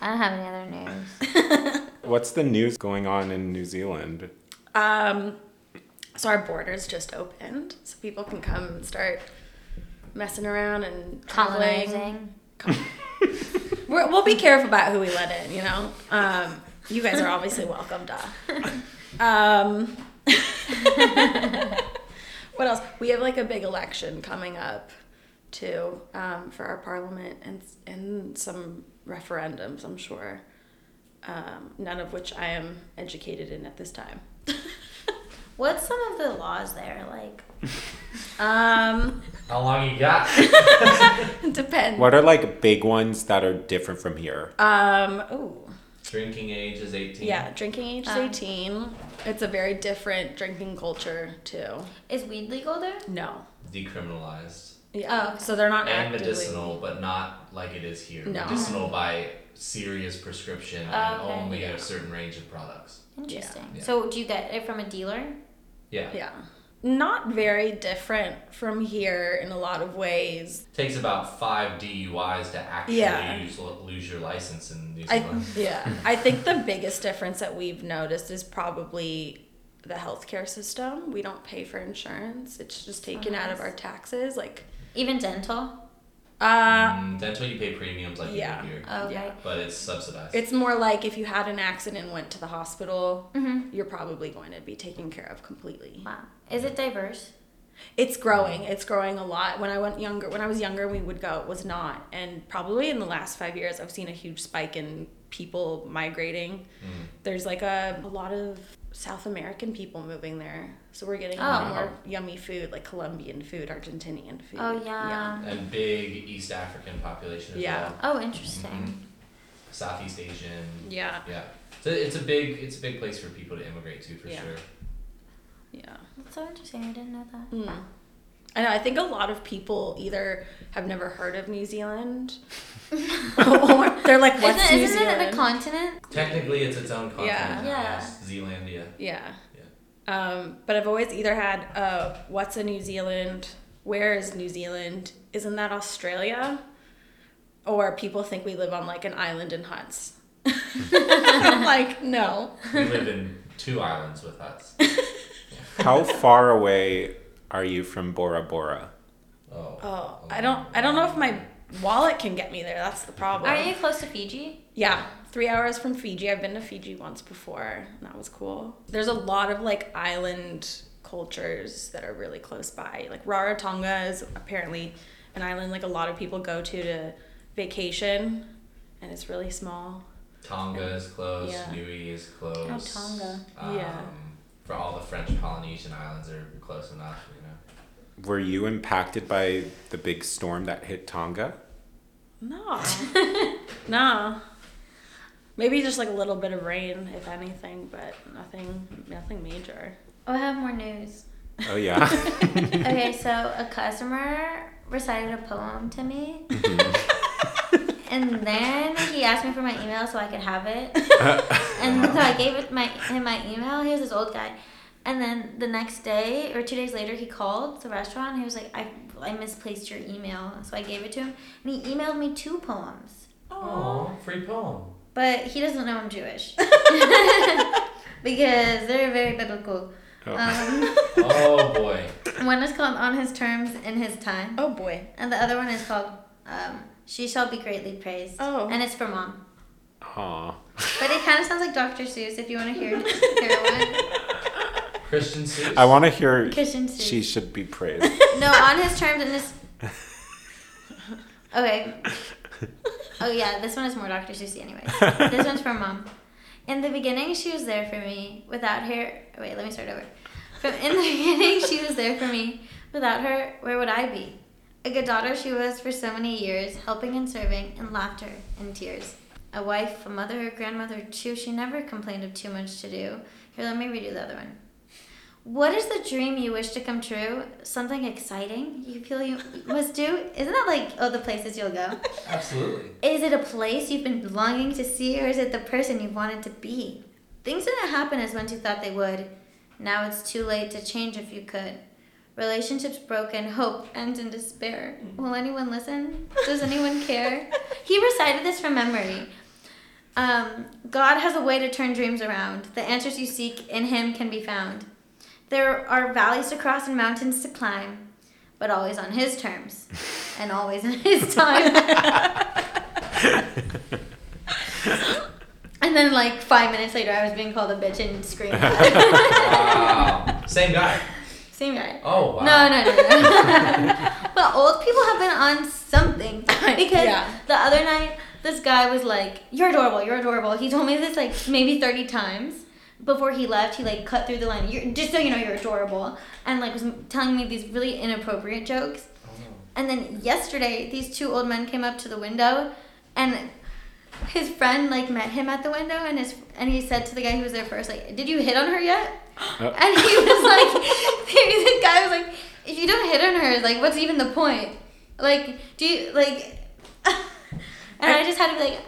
I don't have any other news. (laughs) what's the news going on in New Zealand? Um, so our borders just opened, so people can come and start messing around and traveling. Colonizing. We're, we'll be careful about who we let in, you know. Um, you guys are obviously welcome, duh. (laughs) Um, (laughs) what else? We have like a big election coming up too um, for our parliament and and some referendums. I'm sure. Um, none of which I am educated in at this time. (laughs) What's some of the laws there like? Um, How long you got? depends. What are like big ones that are different from here? Um, ooh. Drinking age is 18. Yeah, drinking age is Um. 18. It's a very different drinking culture, too. Is weed legal there? No. Decriminalized. Yeah. Oh, okay. So they're not And actively. medicinal, but not like it is here. No. Medicinal by serious prescription Oh, and okay. only a certain range of products. Interesting. Yeah. So do you get it from a dealer? Yeah. Yeah. Not very different from here in a lot of ways. Takes about five DUIs to actually Yeah. use, lose your license in New I (laughs) yeah. I think the biggest difference that we've noticed is probably the healthcare system. We don't pay for insurance. It's just taken out of our taxes. Like Even dental? Uh Mm, dental, you pay premiums like yeah. you do here, Oh, Yeah. but it's subsidized. it's more like if you had an accident and went to the hospital, Mm-hmm. you're probably going to be taken care of completely. Wow. Is it diverse? It's growing. It's growing a lot. When I went younger, when I was younger, we would go. It was not, and probably in the last five years, I've seen a huge spike in people migrating. Mm. There's like a, a lot of South American people moving there, so we're getting a Oh. lot more yummy food, like Colombian food, Argentinian food. Oh, yeah. and big East African population as Yeah. well. Oh, interesting. Mhm. Southeast Asian. yeah, Yeah. So it's a big it's a big place for people to immigrate to for Yeah. sure. yeah. That's so interesting. I didn't know that. Mm. I know. I think a lot of people either have never heard of New Zealand, (laughs) (laughs) or they're like, "What's isn't New isn't Zealand?" it a continent? Technically, it's its own continent. Yeah. now, Yeah. Zealandia. Yeah. Yeah. Um, but I've always either had uh, what's a New Zealand? Where is New Zealand? Isn't that Australia? Or people think we live on like an island in huts. I'm (laughs) like, no. We live in two islands with huts. (laughs) How far away are you from Bora Bora? Oh. Oh, I don't. I don't know if my wallet can get me there. That's the problem. Aren't you close to Fiji? Yeah, three hours from Fiji. I've been to Fiji once before, and that was cool. There's a lot of like island cultures that are really close by. Like Rarotonga is apparently an island like a lot of people go to to vacation, and it's really small. Tonga is close. Yeah. Niue is close. Oh, Tonga. Um, Yeah. For all the French Polynesian islands are close enough, you know. Were you impacted by the big storm that hit Tonga? No, (laughs) no. Maybe just like a little bit of rain, if anything, but nothing, nothing major. Oh, I have more news. Oh yeah. (laughs) okay, (laughs) so a customer recited a poem to me. Mm-hmm. and then he asked me for my email so I could have it. and so I gave it my him my email. He was this old guy. And then the next day or two days later, he called the restaurant. He was like, "I I misplaced your email," so I gave it to him, and he emailed me two poems. Oh, free poem. But he doesn't know I'm Jewish (laughs) (laughs) because they're very biblical. Oh. Um, (laughs) Oh boy. one is called "On His Terms in His Time." Oh boy. And the other one is called um, She Shall Be Greatly Praised. Oh. And it's for mom. Aw. But it kind of sounds like Dr. Seuss if you want to hear, hear one. Christian Seuss. I want to hear. Christian Seuss. She should be praised. (laughs) No, on his terms and his. Okay. Oh, yeah, this one is more Dr. Seuss anyway. (laughs) This one's from mom. In the beginning, she was there for me. Without her. Wait, let me start over. From in the beginning, she was there for me. Without her, where would I be? A good daughter she was for so many years, helping and serving, in laughter and tears. a wife, a mother, a grandmother too. She never complained of too much to do. Here, let me read you the other one. What is the dream you wish to come true? Something exciting you feel you must do? Isn't that like, oh, the places you'll go? Absolutely. Is it a place you've been longing to see, or is it the person you wanted to be? Things didn't happen as once you thought they would. Now it's too late to change if you could. Relationships broken, hope ends in despair. Will anyone listen? Does anyone care? (laughs) he recited this from memory. Um, God has a way to turn dreams around. The answers you seek in Him can be found. There are valleys to cross and mountains to climb, but always on His terms (laughs) and always in His time. (laughs) and then, like five minutes later, I was being called a bitch and screamed. (laughs) Wow. Same guy. Same guy. Oh wow. No, no, no, no. but old people have been on something because Yeah. the other night this guy was like, "You're adorable. You're adorable." He told me this like maybe thirty times before he left. He like cut through the line. You're just so you know, you're adorable, and like was telling me these really inappropriate jokes. And then yesterday, these two old men came up to the window, and his friend like met him at the window, and his and he said to the guy who was there first, like, "Did you hit on her yet?" Uh. (laughs) And he was like, (laughs) the guy was like, "If you don't hit on her, like, what's even the point? Like, do you like?" (laughs) And I, just had to be like,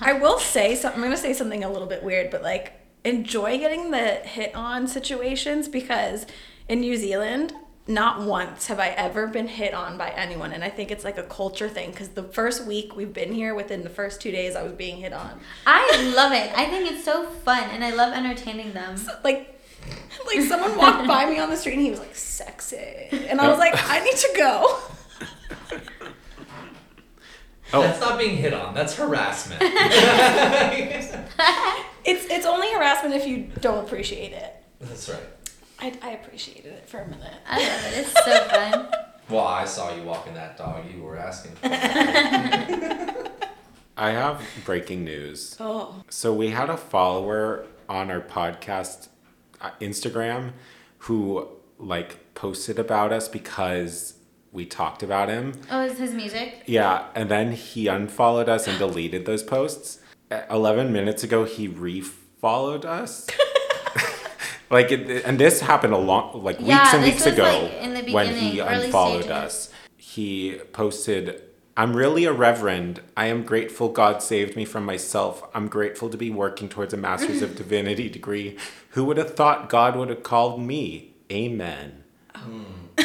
I will say something. I'm gonna say something a little bit weird, but like enjoy getting the hit on situations because in New Zealand, not once have I ever been hit on by anyone, and I think it's like a culture thing. Because the first week we've been here, within the first two days, I was being hit on. I love it. I think it's so fun, and I love entertaining them. Like, like someone walked by me on the street and he was like sexy, and I was like, I need to go. Oh. That's not being hit on. That's harassment. (laughs) (laughs) It's it's only harassment if you don't appreciate it. That's right. I, I appreciated it for a minute. I love it. It's so fun. (laughs) Well, I saw you walking that dog. You were asking. For. (laughs) I have breaking news. Oh, So we had a follower on our podcast uh, Instagram who like posted about us because we talked about him. Oh, is his music? Yeah, and then he unfollowed us and deleted those posts. Uh, 11 minutes ago he refollowed us. (laughs) like it, and this happened a long like weeks and weeks ago like, when he unfollowed us. He posted I'm really a reverend. I am grateful God saved me from myself. I'm grateful to be working towards a Master's of (laughs) Divinity degree. Who would have thought God would have called me? Amen. yeah, (laughs)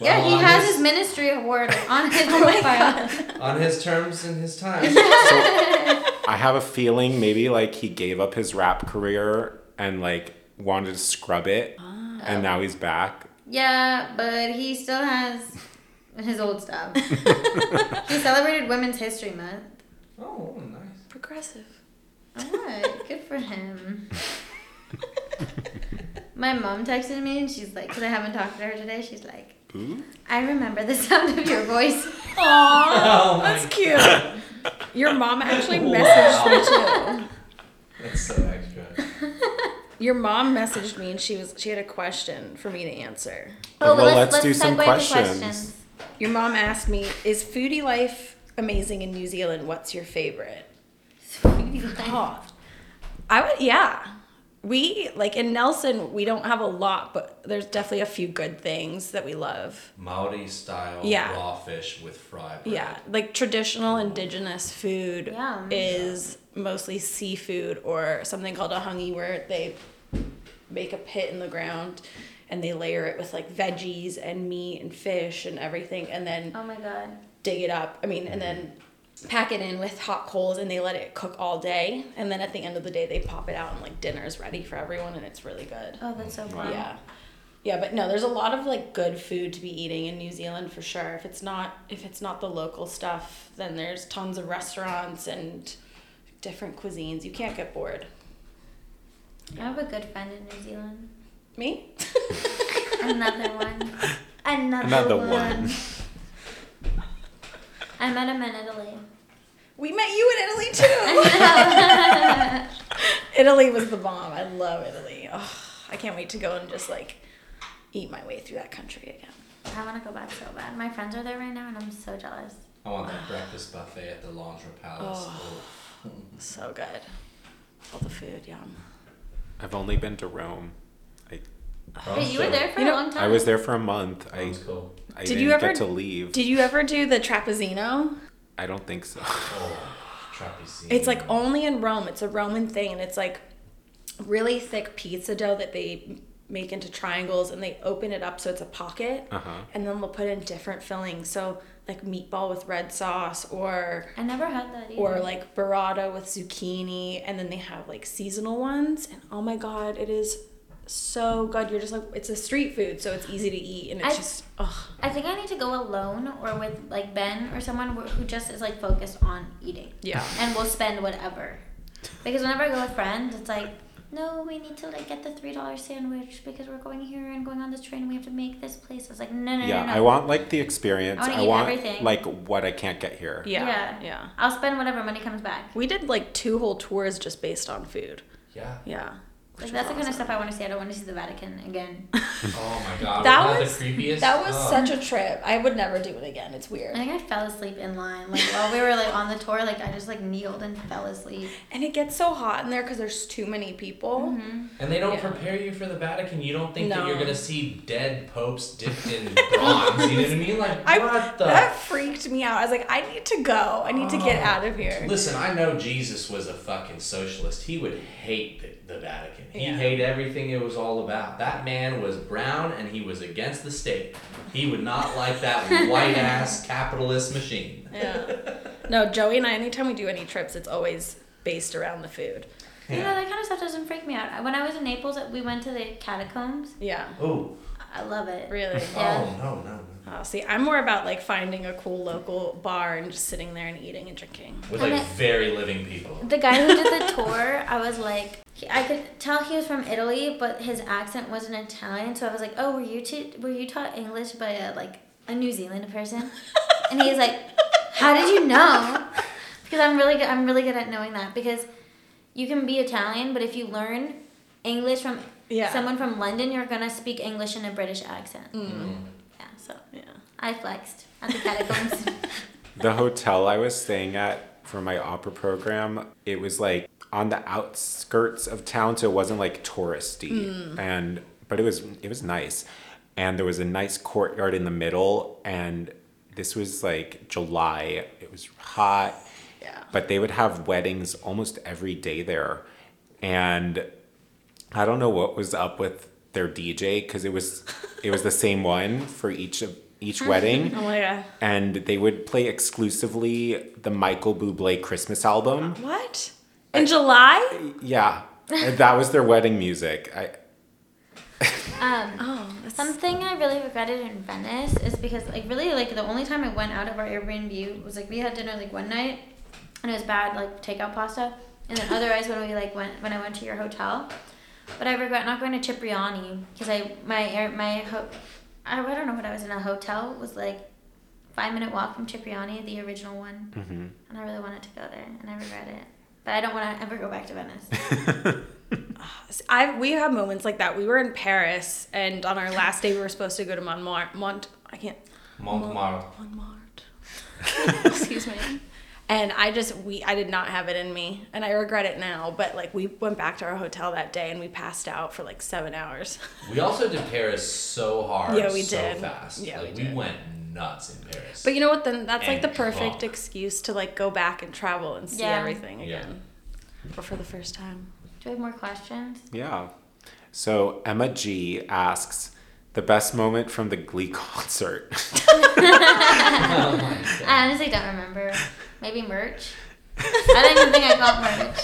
Well, he has his- his ministry award (laughs) on his Oh profile. on his terms and his time. (laughs) (laughs) I have a feeling maybe like he gave up his rap career and like wanted to scrub it, ah. and now he's back. yeah, but he still has his old stuff. he celebrated Women's History Month. Oh, nice. progressive. Oh, Alright, good for him. My mom texted me and she's like, because I haven't talked to her today, she's like, Ooh. I remember the (laughs) sound of your voice. Aww, Oh that's cute. Your mom actually messaged me too. That's so extra. (laughs) Your mom messaged me and she was she had a question for me to answer. Well, let's do some segue to questions. Your mom asked me, "Is foodie life amazing in New Zealand? What's your favorite?" Oh, I would yeah. We like in Nelson, we don't have a lot, but there's definitely a few good things that we love. Maori style Yeah. raw fish with fried bread. Yeah, like traditional mm-hmm. indigenous food Yum. is mostly seafood or something called a hungi, where they make a pit in the ground and they layer it with like veggies and meat and fish and everything and then Oh my god. dig it up. I mean, and then mm-hmm. Pack it in with hot coals and they let it cook all day and then at the end of the day they pop it out and like dinner's ready for everyone and it's really good. Oh, that's so fun. Yeah. Yeah, but no, there's a lot of like good food to be eating in New Zealand for sure. If it's not if it's not the local stuff, then there's tons of restaurants and different cuisines. You can't get bored. I have a good friend in New Zealand. Me? Another one. (laughs) Another, Another one. one. I met him in Italy. We met you in Italy too. (laughs) (laughs) Italy was the bomb. I love Italy. Oh, I can't wait to go and just like eat my way through that country again. I want to go back so bad. My friends are there right now, and I'm so jealous. I want that breakfast buffet at the Lingerie Palace. Oh. Oh. So good. All the food, yum. I've only been to Rome. I, Wait, you were there for You a know- long time. I was there for a month. I, Sounds cool. I Did didn't you ever- get to leave. Did you ever do the trapizzino? I don't think so. Oh, (laughs) trapizzino. It's like only in Rome. It's a Roman thing, and it's like really thick pizza dough that they make into triangles, and they open it up so it's a pocket, Uh-huh. and then they'll put in different fillings. So like meatball with red sauce, or I never had that either. or like burrata with zucchini, and then they have like seasonal ones, and oh my god, it is so good. You're just like it's a street food, so it's easy to eat, and it's I- just ugh. I think I need to go alone or with like Ben or someone who just is like focused on eating. Yeah. And we'll spend whatever. Because whenever I go with friends, it's like, no, we need to like get the three dollar sandwich because we're going here and going on this train. and We have to make this place. It's like no, no, yeah, no, no. I want like the experience. I wanna I, eat want everything. like what I can't get here. Yeah, Yeah. yeah. I'll spend whatever money comes back. We did like two whole tours just based on food. Yeah. Yeah. Like that's the kind of stuff I want to see. I don't want to see the Vatican again. (laughs) Oh my god. That wasn't the creepiest. that was Oh. such a trip. I would never do it again. It's weird. I think I fell asleep in line. Like while we were like on the tour, like I just like kneeled and fell asleep. And it gets so hot in there because there's too many people. Mm-hmm. And they don't Yeah. prepare you for the Vatican. You don't think that you're gonna see dead popes dipped in bronze. You know what I mean? Like I, what the? that freaked me out. I was like, I need to go. I need to get Oh. out of here. Listen, I know Jesus was a fucking socialist. He would hate the, the Vatican. He'd Yeah. hate everything it was all about. That man was brown and he was against the state. He would not like that (laughs) white ass capitalist machine. Yeah. No, Joey and I, anytime we do any trips, it's always based around the food. You know that kind of stuff doesn't freak me out. When I was in Naples, uh, we went to the catacombs. Yeah. Oh, I love it. Really. Oh, yeah. oh no, no, no. Oh, see, I'm more about like finding a cool local bar and just sitting there and eating and drinking. With like very living people. The guy who did the tour, I was like, he, I could tell he was from Italy, but his accent wasn't Italian. So I was like, "Oh, were you t- were you taught English by a, like a New Zealand person?" (laughs) and he's like, "How did you know?" Because I'm really good. I'm really good at knowing that because you can be Italian, but if you learn English from Yeah. someone from London, you're gonna speak English in a British accent. Mm. Yeah, so Yeah. I flexed at the catacombs. (laughs) The hotel I was staying at for my opera program, it was like on the outskirts of town, so it wasn't like touristy. Mm. And but it was it was nice. And there was a nice courtyard in the middle and this was like July. It was hot. Yeah. But they would have weddings almost every day there. And I don't know what was up with their DJ because it was it was the (laughs) same one for each of each (laughs) wedding Oh my god. and they would play exclusively the Michael Bublé Christmas album. What? In July? Yeah, that was their wedding music. I, Um, Oh, that's Something I really regretted in Venice is because like really like the only time I went out of our Airbnb was like we had dinner like one night and it was bad like takeout pasta and then otherwise when we like went when I went to your hotel. But I regret not going to Cipriani because I my air my ho- I, I don't know what I was in a hotel was like five minute walk from Cipriani the original one. And I really wanted to go there and I regret it but I don't want to ever go back to Venice (laughs) ah, I we have moments like that. We were in Paris, and on our last day, we were supposed to go to Montmartre. Mont, I can't. Montmartre. Montmartre. (laughs) Excuse me. And I just we I did not have it in me, and I regret it now. But like we went back to our hotel that day, and we passed out for like seven hours. We also did Paris so hard, Yeah, we so did. fast. Yeah, like, we we, did. went nuts in Paris. But you know what? Then that's like the perfect drunk. excuse to like go back and travel and see Yeah. everything Yeah. again, or for the first time. do we have more questions yeah. So Emma G asks the best moment from the Glee (laughs) concert. (laughs) (laughs) I honestly don't remember maybe merch I don't even think I got merch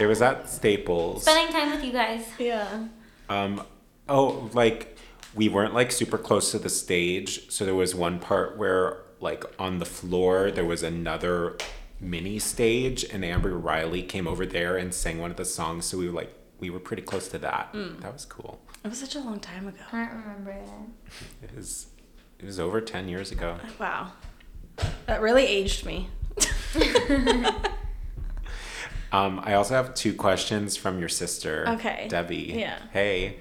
it was at Staples. spending time with you guys Yeah. Um, oh, like we weren't like super close to the stage, so there was one part where like on the floor there was another mini stage, and Amber Riley came over there and sang one of the songs. So we were like we were pretty close to that. That was cool. It was such a long time ago. I don't remember it. (laughs) It was it was over ten years ago. Wow. That really aged me. (laughs) (laughs) Um, I also have two questions from your sister, Okay. Debbie. Yeah. Hey,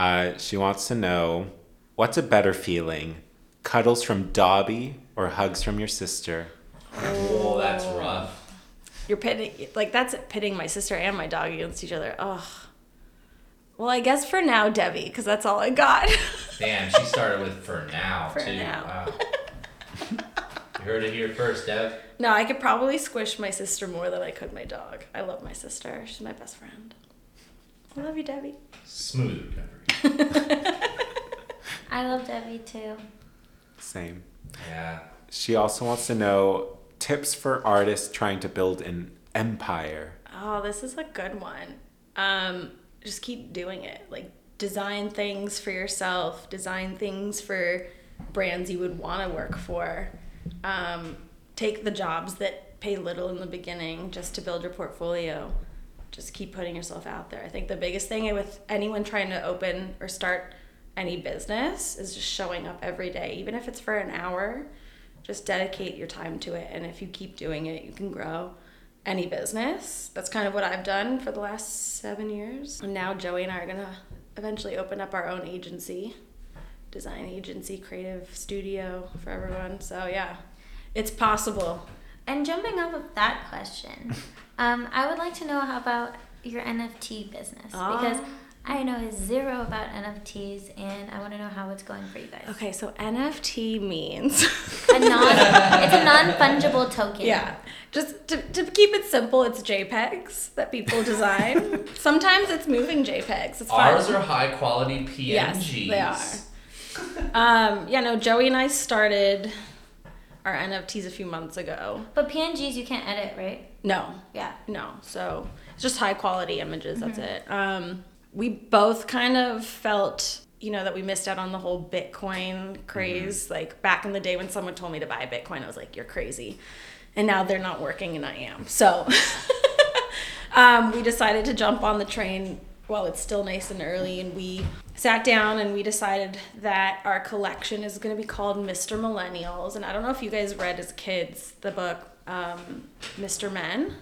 uh, she wants to know what's a better feeling, Cuddles from Dobby or hugs from your sister? Oh, that's rough. You're pitting like that's pitting my sister and my dog against each other. Ugh. Well, I guess for now, Debbie, because that's all I got. (laughs) Damn, she started with for now For too. now. Wow. (laughs) you heard it here first, Dev. no, I could probably squish my sister more than I could my dog. I love my sister. She's my best friend. I love you, Debbie. Smooth recovery. (laughs) I love Debbie too. Same. Yeah. She also wants to know tips for artists trying to build an empire. Oh, this is a good one. Um, just keep doing it. Like design things for yourself, design things for brands you would want to work for. Um, take the jobs that pay little in the beginning just to build your portfolio. Just keep putting yourself out there. I think the biggest thing with anyone trying to open or start any business is just showing up every day, even if it's for an hour. Just dedicate your time to it, and if you keep doing it, you can grow any business. That's kind of what I've done for the last seven years. And now Joey and I are gonna eventually open up our own agency, design agency, creative studio for everyone. So yeah, it's possible. And jumping off of that question, (laughs) um, I would like to know how about your NFT business Ah. because I know zero about NFTs and I want to know how it's going for you guys. Okay, so NFT means A non, it's a non fungible token. Yeah. Just to, to keep it simple, it's JPEGs that people design. (laughs) Sometimes it's moving JPEGs. It's fun. Ours are high quality PNGs. Yes, they are. Um, yeah, no, Joey and I started our NFTs a few months ago. But PNGs you can't edit, right? No, Yeah. no. So it's just high quality images. That's it. Um, we both kind of felt, you know, that we missed out on the whole Bitcoin craze. Like back in the day when someone told me to buy Bitcoin, I was like, "You're crazy," and now they're not working, and I am. So (laughs) um, we decided to jump on the train while it's still nice and early, and we sat down and we decided that our collection is going to be called Mr. Millennials. And I don't know if you guys read as kids the book um, Mr. Men.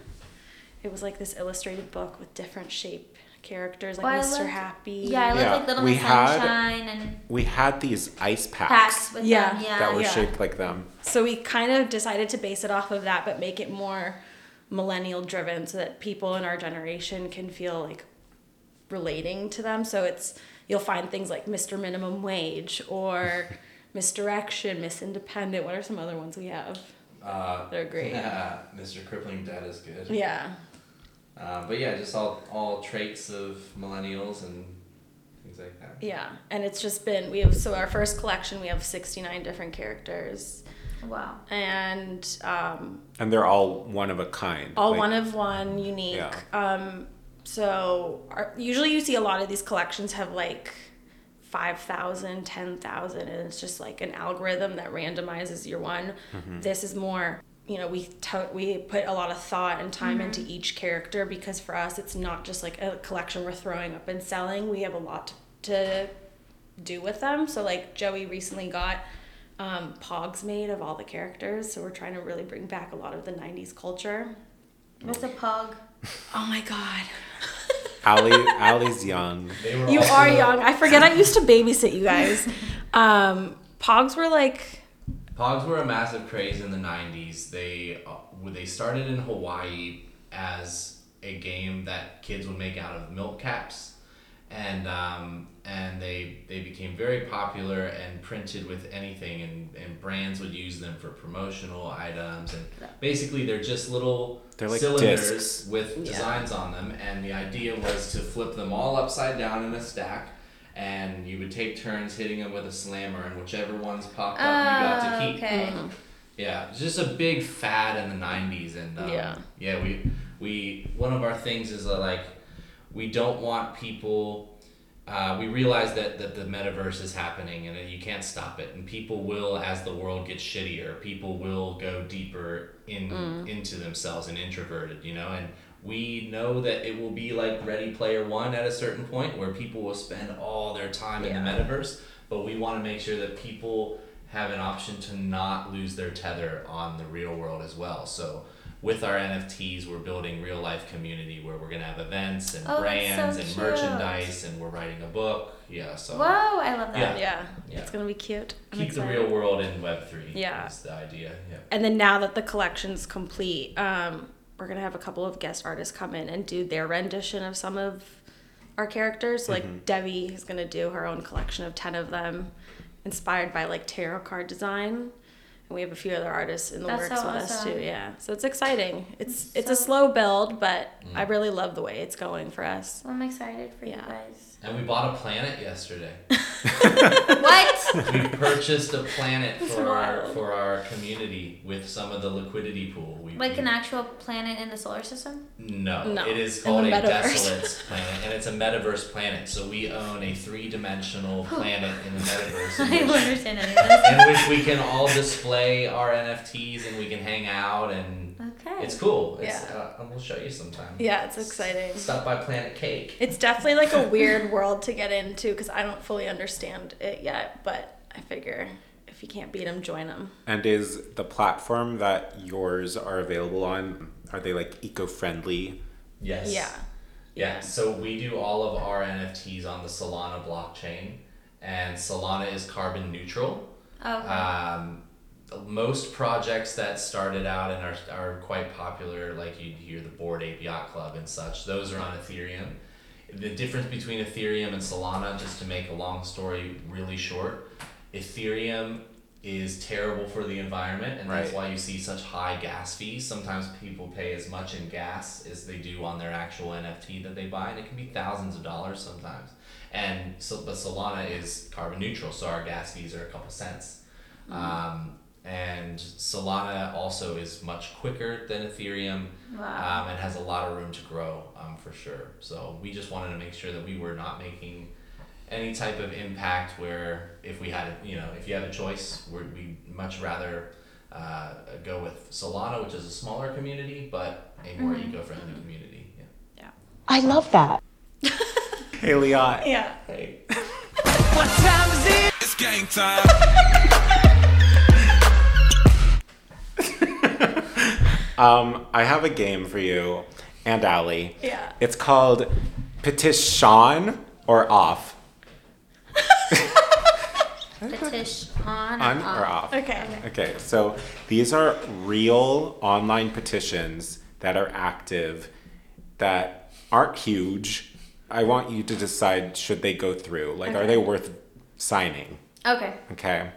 It was like this illustrated book with different shape characters, like Well, Mr. loved- Happy. Yeah, I love Yeah, like Little we Miss had- Sunshine and We had these ice packs, packs with Yeah. them. Yeah. that were yeah. shaped like them. So we kind of decided to base it off of that, but make it more millennial driven so that people in our generation can feel like relating to them. So it's you'll find things like Mr. Minimum Wage or (laughs) Misdirection, Miss Independent. What are some other ones we have? Uh, They're great. (laughs) Yeah, Mr. Crippling Debt is good. Yeah. Uh, but yeah, just all all traits of millennials and things like that. Yeah. And it's just been we have so our first collection we have 69 different characters Wow. and um And they're all one of a kind. all like- one of one unique Yeah. um so our, usually you see a lot of these collections have like 5000 10000 and it's just like an algorithm that randomizes your one. This is more you know we to- we put a lot of thought and time into each character because for us it's not just like a collection we're throwing up and selling. We have a lot to do with them. So like joey recently got um, pogs made of all the characters. So we're trying to really bring back a lot of the 90s culture. What's a pog? Oh my god. Allie, (laughs) Allie's young. You also- are young. I forget I used to babysit you guys. Um, Pogs were like, Pogs were a massive craze in the '90s. They uh, they started in Hawaii as a game that kids would make out of milk caps, and um, and they they became very popular and printed with anything, and, and brands would use them for promotional items, and basically they're just little They're like cylinders discs. with designs on them, and the idea was to flip them all upside down in a stack. And you would take turns hitting them with a slammer, and whichever ones popped up, you got to Oh, keep. okay. Yeah, it's just a big fad in the '90s, and um, Yeah. yeah, we we one of our things is uh, like we don't want people. Uh, we realize that, that the metaverse is happening and that you can't stop it, and people will, as the world gets shittier, people will go deeper in into themselves and introverted, you know, and we know that it will be like Ready Player One at a certain point where people will spend all their time in the metaverse, but we want to make sure that people have an option to not lose their tether on the real world as well. So with our NFTs, we're building real life community where we're gonna have events and Oh, that's so brands and cute. merchandise, and we're writing a book. Yeah, so Whoa, I love that. Yeah. Yeah, Yeah. it's gonna be cute. I'm keep the real world in Web three. Yeah. is the idea. Yeah. And then now that the collection's complete, um, we're gonna have a couple of guest artists come in and do their rendition of some of our characters. Like Debbie is gonna do her own collection of ten of them, inspired by like tarot card design. And we have a few other artists in the That's works so with us too. Yeah, so it's exciting. It's it's a so- slow build, but I Mm. really love the way it's going for us. Well, I'm excited for you guys. And we bought a planet yesterday. (laughs) What? we purchased a planet for our for our community with some of the liquidity pool. We, like we- an actual planet in the solar system? No, No, it is called a metaverse. desolate (laughs) planet, and it's a metaverse planet. So we own a three-dimensional planet in the metaverse, (laughs) I in don't understand any of this. in which we can all display our NFTs and we can hang out, and Okay. it's cool. It's, Yeah. uh, and we'll show you sometime. Yeah, it's exciting. Stop by Planet Cake. It's definitely like a (laughs) weird world to get into because I don't fully understand it yet. But I figure if you can't beat them, join them. And is the platform that yours are available on, are they like eco-friendly? Yes. Yeah. Yeah, so we do all of our NFTs on the Solana blockchain, and Solana is carbon neutral. Okay. Um, most projects that started out and are, are quite popular, like you hear the Bored Ape Yacht Club and such, those are on Ethereum. The difference between Ethereum and Solana, just to make a long story really short, Ethereum is terrible for the environment, and that's why you see such high gas fees. Sometimes people pay as much in gas as they do on their actual NFT that they buy, and it can be thousands of dollars sometimes. And so, but Solana is carbon neutral, so our gas fees are a couple cents. Um, and Solana also is much quicker than Ethereum Wow. um, and has a lot of room to grow um, for sure. So we just wanted to make sure that we were not making any type of impact where if we had, you know, if you have a choice, we'd we much rather uh, go with Solana, which is a smaller community, but a more eco-friendly community. Yeah. yeah. I love that. Hey, Liat. Yeah. Hey. (laughs) What time is it? It's game time. (laughs) Um, I have a game for you and Allie. Yeah. It's called Petition or Off. (laughs) Petition on, On or or off. off? Okay. Okay, so these are real online petitions that are active that aren't huge. I want you to decide should they go through. Like, are they worth signing? Okay. Okay.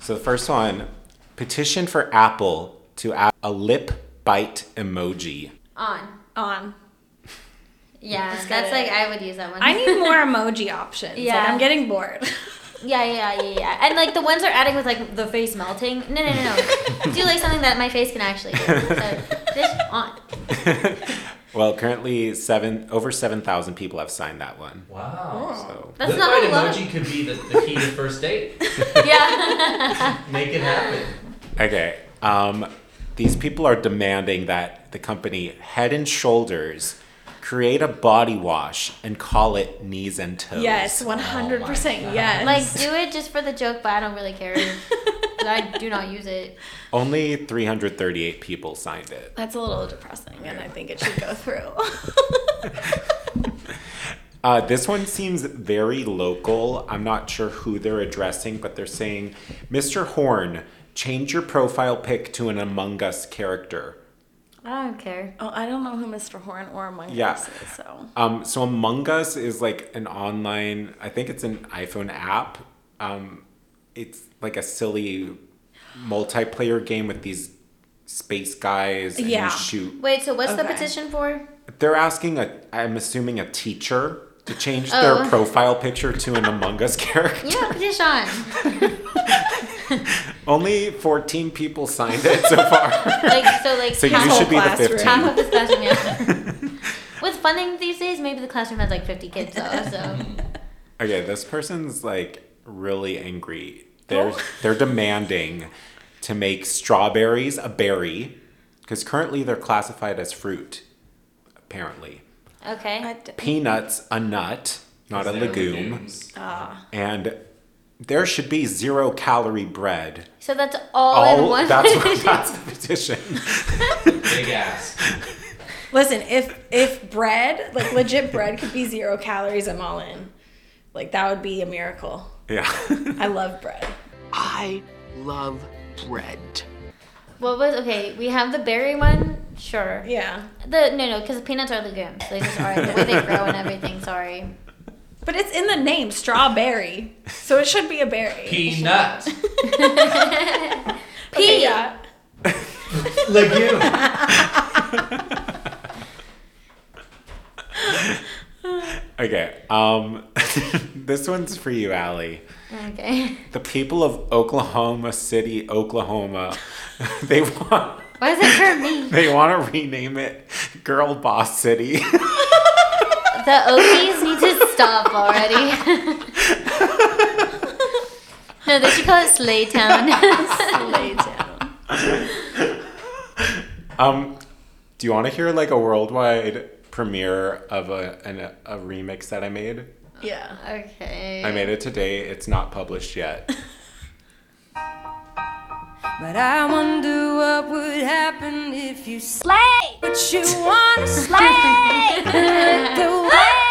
So the first one petition for Apple to add a lip bite emoji. On. On. Yeah, Let's that's like I would use that one. I need (laughs) more emoji options. Yeah. Yeah. I'm getting bored. (laughs) Yeah, yeah, yeah, yeah. And like the ones they're adding with like the face melting. No, no, no, no. (laughs) do like something that my face can actually do. So this on. Well, currently seven over seven thousand people have signed that one. Wow. So That's Lip not bite a lot. emoji could be the, the key to first date. Yeah. Make it happen. okay. Um, these people are demanding that the company Head and Shoulders create a body wash and call it knees and toes. yes, 100%. God. yes. like do it just for the joke, but I don't really care. (laughs) I do not use it. Only 338 people signed it. That's a little depressing, and I think it should go through. (laughs) Uh, this one seems very local. I'm not sure who they're addressing, but they're saying, Mr. Horn, change your profile pic to an Among Us character. I don't care. oh, I don't know who Mr. Horn or Among Yeah. Us is, so. Um, so Among Us is like an online, I think it's an iPhone app. Um, it's like a silly multiplayer game with these space guys and Yeah. you shoot. Wait, so what's the petition for? They're asking a, I'm assuming a teacher to change their Oh. profile picture to an Among Us (laughs) character. Yeah, petition. (laughs) (laughs) Only 14 people signed it so far. (laughs) Like so, like so you half, should be the classroom. 15. half of this classroom. Yeah. (laughs) With funding these days, maybe the classroom has like fifty kids though. So Okay, this person's like really angry. They're they're demanding to make strawberries a berry because currently they're classified as fruit. Apparently, okay. I d- peanuts a nut, not a legume, legumes. ah, and there should be zero calorie bread. So that's all, in one. that's what, (laughs) that's the petition. Big ass. Listen, if if bread, like legit bread, could be zero calories, I'm all in. Like that would be a miracle. Yeah. I love bread. I love bread. What was okay? We have the berry one. Sure. Yeah, The no no because the peanuts are legumes. They just are the way they grow and everything. Sorry. But it's in the name, strawberry, so it should be a berry. Peanut. (laughs) Pea. (laughs) Yeah. (laughs) Legume. okay. Um, this one's for you, Allie. Okay. The people of Oklahoma City, Oklahoma, they want Why is it for me? they want to rename it Girl Boss City. The Okies need to stop already. (laughs) no, they should call it Slay Town. Lay down. um, do you want to hear like a worldwide premiere of a an, a remix that I made? Yeah. okay. I made it today. It's not published yet. (laughs) But I wonder what would happen if you Slay! But you wanna Slay! (laughs) the way.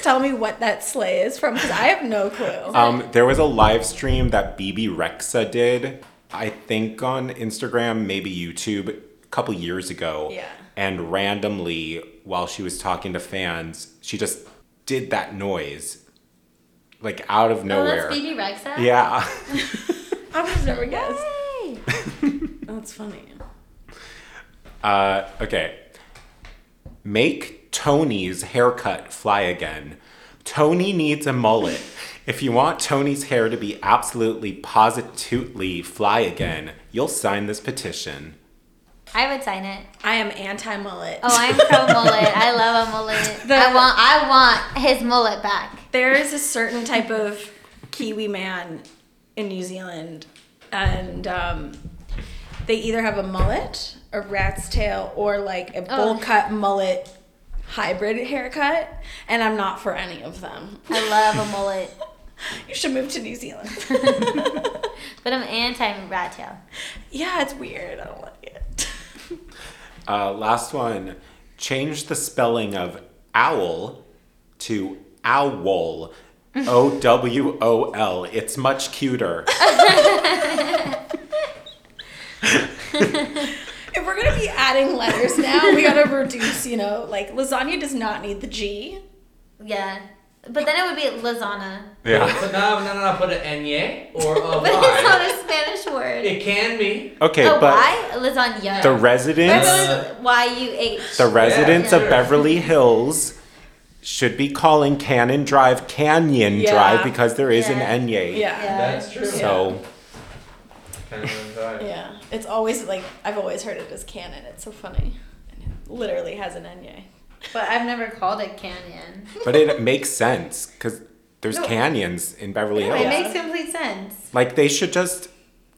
Slay! Can you guys tell me what that sleigh is from? Because I have no clue. (laughs) Um, there was a live stream that Bebe Rexha did, I think on Instagram, maybe YouTube, a couple years ago. Yeah. And randomly, while she was talking to fans, she just did that noise, like out of nowhere. Oh, nowhere. that's Bebe Rexha? yeah. (laughs) I would have never guessed. (laughs) That's funny. Uh, okay. Make Tony's haircut fly again. Tony needs a mullet. If you want Tony's hair to be absolutely positively fly again, you'll sign this petition. I would sign it. I am anti mullet. Oh, I'm pro mullet. I love a mullet. (laughs) The- I want I want his mullet back. there is a certain type of Kiwi man in New Zealand, and um, they either have a mullet, a rat's tail, or like a bowl Oh. cut mullet hybrid haircut, and I'm not for any of them. I love a mullet. (laughs) You should move to New Zealand. (laughs) But I'm anti rat tail. yeah, it's weird. I don't like it. (laughs) Uh, last one. Change the spelling of owl to owl. O W O L. It's much cuter. If we're gonna be adding letters now, we gotta reduce. You know, like lasagna does not need the G. Yeah. But then it would be lasagna. Yeah. But no, no, no, no. Put an enye or a (laughs) But it's not y. a Spanish word. It can be. Okay, a but Y? Lasagna. the residents. Y U H. The residents Yeah, of sure. Beverly Hills should be calling Cannon Drive Canyon Yeah. Drive because there is Yeah. an Nye. Yeah. That's true. So Kind of. Yeah, it's always like I've always heard it as canon. It's so funny. And it literally has an enye. But I've never called it canyon. (laughs) but it makes sense because there's No. canyons in Beverly Hills. It makes complete sense. Like they should just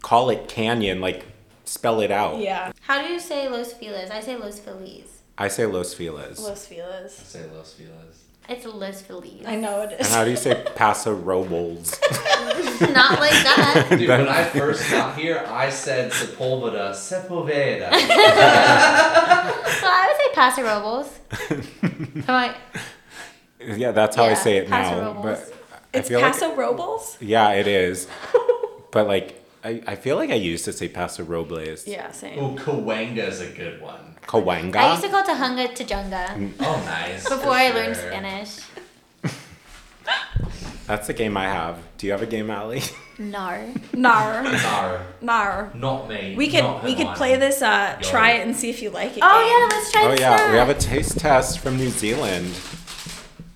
call it canyon, like spell it out. Yeah, How do you say Los Feliz? I say Los Feliz. I say Los Feliz. Los Feliz. Say Los Feliz. It's Los Feliz. I know it is. and how do you say Paso Robles? (laughs) Not like that. Dude, when I first got here, I said Sepulveda, Sepulveda. (laughs) so I would say Paso Robles. (laughs) Am I? yeah, that's how I say it Paso now. Robles. But I It's feel Paso like Robles. yeah, it is. but like I, I feel like I used to say Paso Robles. Yeah, same. oh, Cahuenga is a good one. Cahuenga. I used to call it Tahunga Tajunga Oh, nice. before for I learned sure. Spanish. (laughs) That's the game I have. Do you have a game, Allie? Nar. Nar, Nar. nar. Not me. We could not we could Hawaiian. play this. Uh, Yo. try it and see if you like it. Oh game. yeah, let's try Oh this yeah, we have a taste test from New Zealand.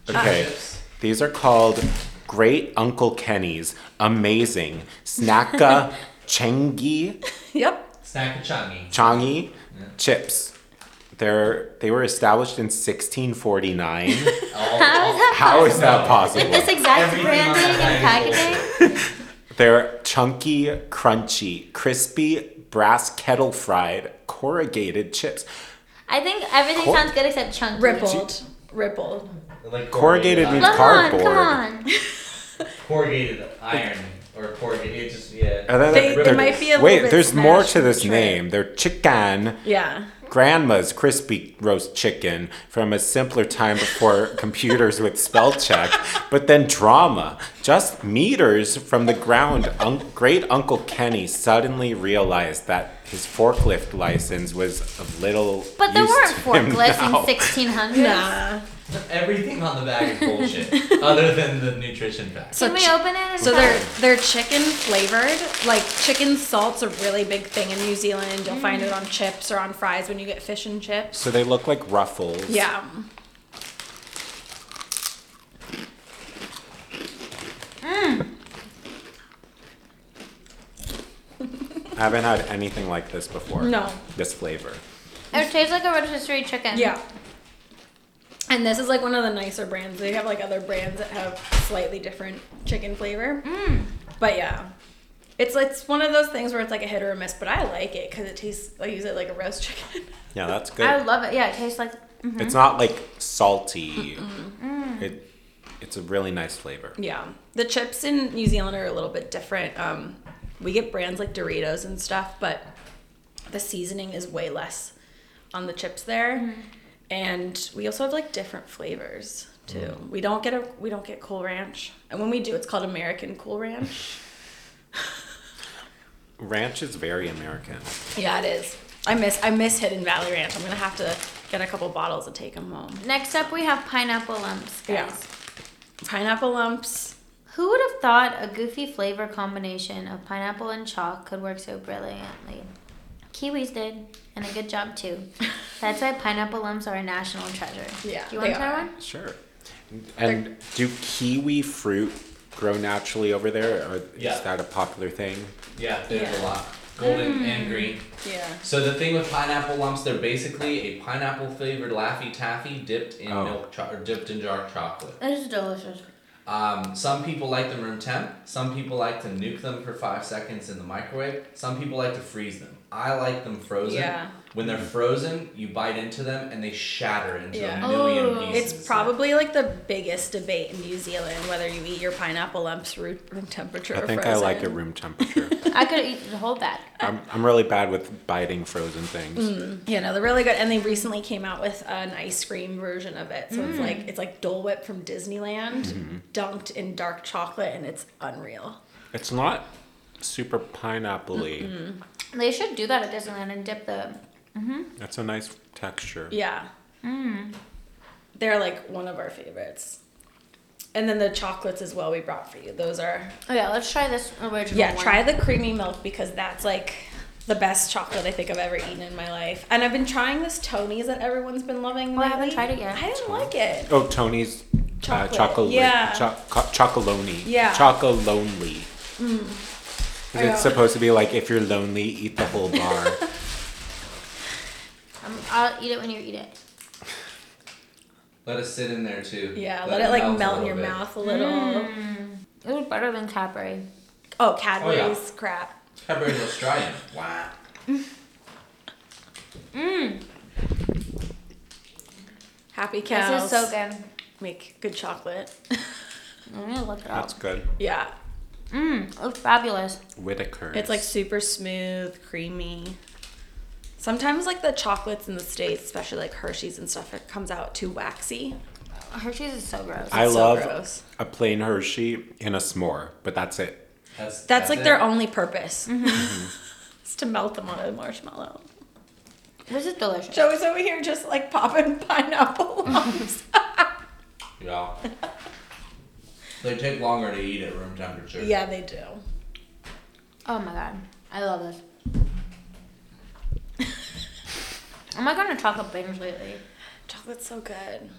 Okay, Chips. these are called Great Uncle Kenny's Amazing Snacka (laughs) Changi Yep. Snacka a changi. Changi chips. They're they were established in 1649. All, (laughs) How is that possible? With this exact Everything branding and packaging. (laughs) They're chunky, crunchy, crispy, brass kettle fried, corrugated chips. I think everything Cor- sounds good except chunky. Rippled. Rippled. Like Corrugated iron. means Come on, cardboard. come on. (laughs) corrugated iron or corrugated. It just yeah. And They- they're- they might be a little Wait, bit there's more to this tray. name. They're chicken. Yeah. Grandma's crispy roast chicken from a simpler time before (laughs) computers with spell check, but then drama. Just meters from the ground, un- great Uncle Kenny suddenly realized that his forklift license was of little But there use weren't to forklifts in 1600s. (laughs) Nah. (laughs) Everything on the bag is bullshit, other than the nutrition fact. Can we chi- open it? So they're they're chicken flavored. Like chicken salt's a really big thing in New Zealand. You'll find it mm. on chips or on fries when you get fish and chips. So they look like ruffles. Yeah. Mm. I haven't had anything like this before. No. This flavor. It tastes like a rotisserie chicken. Yeah. And this is like one of the nicer brands. They have like other brands that have slightly different chicken flavor. Mm. But yeah. It's it's one of those things where it's like a hit or a miss, but I like it because it tastes. I use it like a roast chicken. Yeah, that's good. I love it. Yeah, it tastes like. Mm-hmm. It's not like salty. It it's a really nice flavor. Yeah, the chips in New Zealand are a little bit different. Um, we get brands like Doritos and stuff, but the seasoning is way less on the chips there, mm-hmm. And we also have like different flavors too. Mm. We don't get a we don't get Cool Ranch, and when we do, it's called American Cool Ranch. (laughs) Ranch is very American. yeah, it is. I miss I miss Hidden Valley Ranch. I'm gonna have to get a couple bottles and take them home. Next up, we have pineapple lumps, guys. Yeah. Pineapple lumps. Who would have thought a goofy flavor combination of pineapple and chalk could work so brilliantly? Kiwis did, and a good job too. That's why pineapple lumps are a national treasure. Yeah, Do you want to try are. one? Sure. And do kiwi fruit grow naturally over there, or Yeah. is that a popular thing? Yeah, there's Yeah. a lot. Golden and green. Yeah. So the thing with pineapple lumps, they're basically a pineapple flavored Laffy Taffy dipped in Oh. milk cho- or dipped in dark chocolate. It's delicious. Um, some people like them room temp. Some people like to nuke them for five seconds in the microwave. Some people like to freeze them. I like them frozen. Yeah. When they're mm-hmm. frozen, you bite into them and they shatter into Yeah. a million Oh. pieces. It's probably like the biggest debate in New Zealand whether you eat your pineapple lumps room, room temperature I or think frozen. I like it room temperature. (laughs) I could eat the whole bag. I'm, I'm really bad with biting frozen things. Mm. Yeah, no, they're really good. And they recently came out with an ice cream version of it. So it's mm. like it's like Dole Whip from Disneyland, mm-hmm. dunked in dark chocolate, and it's unreal. It's not super pineapple-y. They should do that at Disneyland and dip the. Mm-hmm. That's a nice texture. Yeah. Mm. They're like one of our favorites. And then the chocolates as well we brought for you. Those are Oh yeah, let's try this original Yeah, one. try the creamy milk because that's like the best chocolate I think I've ever eaten in my life. And I've been trying this Tony's that everyone's been loving. Oh, I haven't tried it yet. I didn't like it. Oh, Tony's uh, Chocolate. Uh, chocolate. Yeah. Cho- co- chocolonely. Yeah. Chocolonely. I It's know. supposed to be like if you're lonely, eat the whole bar. (laughs) Um, I'll eat it when you eat it. Let it sit in there too. Yeah, let, it like melt in your bit. mouth a little. It was better than Cadbury. Oh, Cadbury's crap. Cadbury's Australian. Wow. (laughs) Mmm. Happy cows. This is so good. Make good chocolate. (laughs) I'm gonna look it up. That's good. yeah. Mmm, it was fabulous. Whittaker. It's like super smooth, creamy. Sometimes like the chocolates in the States, especially like Hershey's and stuff, it comes out too waxy. Hershey's is so gross. I so love gross. a plain Hershey in a s'more, but that's it. That's, That's, like it. their only purpose. Mm-hmm. Mm-hmm. (laughs) Is to melt them on a marshmallow. This is delicious. Joey's over here just like popping (laughs) pineapple lumps. (laughs) Yeah. They take longer to eat at room temperature. yeah, they do. Oh my god, I love this. Oh Am I gonna chocolate binge lately. Chocolate's so good.